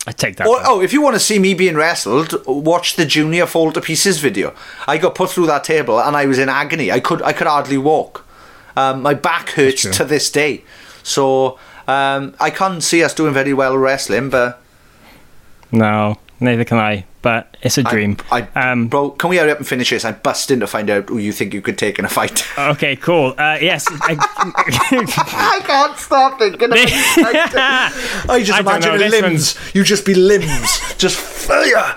I take that. Or, oh, if you want to see me being wrestled, watch the Junior Fall to Pieces video. I got put through that table and I was in agony. I could I could hardly walk. Um, my back hurts to this day. So um, I can't see us doing very well wrestling, but No, neither can I. But it's a dream. I, um, bro, can we hurry up and finish this? I'm busting to find out who you think you could take in a fight. (laughs) okay, cool. Uh, yes. I, (laughs) I can't stop thinking about (laughs) it. I just I imagine know, limbs. You just be limbs, just fire,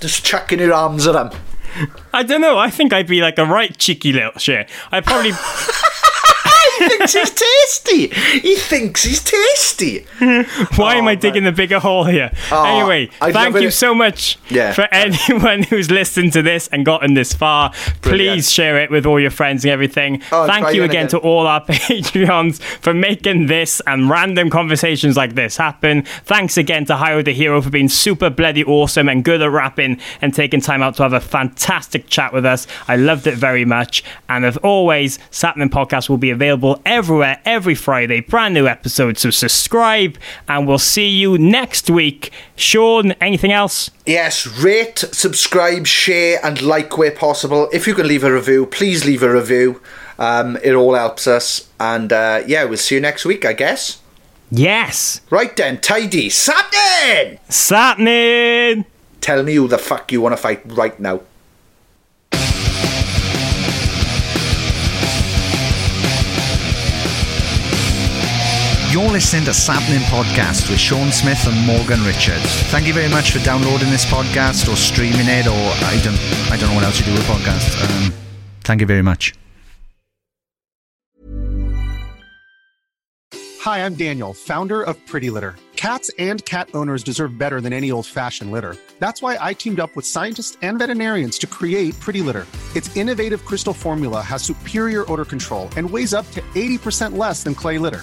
just chucking your arms at them. I don't know. I think I'd be like a right cheeky little shit. I probably. He thinks he's tasty. He thinks he's tasty. (laughs) Why am oh, I digging the bigger hole here? Oh, anyway, I'd thank you it- so much Yeah. for (laughs) anyone who's listened to this and gotten this far. Brilliant. Please share it with all your friends and everything. Oh, thank you again again again. to all our (laughs) Patreons for making this and random conversations like this happen. Thanks again to Hyro the Hero for being super bloody awesome and good at rapping and taking time out to have a fantastic chat with us. I loved it very much. And as always, Sapnin Podcast will be available everywhere every Friday. Brand new episodes. So subscribe and we'll see you next week. Sean, anything else? Yes, rate, subscribe, share, and like where possible. If you can leave a review, please leave a review. Um, it all helps us. And uh, yeah, we'll see you next week, I guess. Yes. Right then, tidy. Something! Sapnin! Tell me who the fuck you want to fight right now. You're listening to Sapnin Podcast with Sean Smith and Morgan Richards. Thank you very much for downloading this podcast or streaming it, or I don't, I don't know what else you do with podcasts. Um, thank you very much. Hi, I'm Daniel, founder of Pretty Litter. Cats and cat owners deserve better than any old fashioned litter. That's why I teamed up with scientists and veterinarians to create Pretty Litter. Its innovative crystal formula has superior odor control and weighs up to 80% less than clay litter.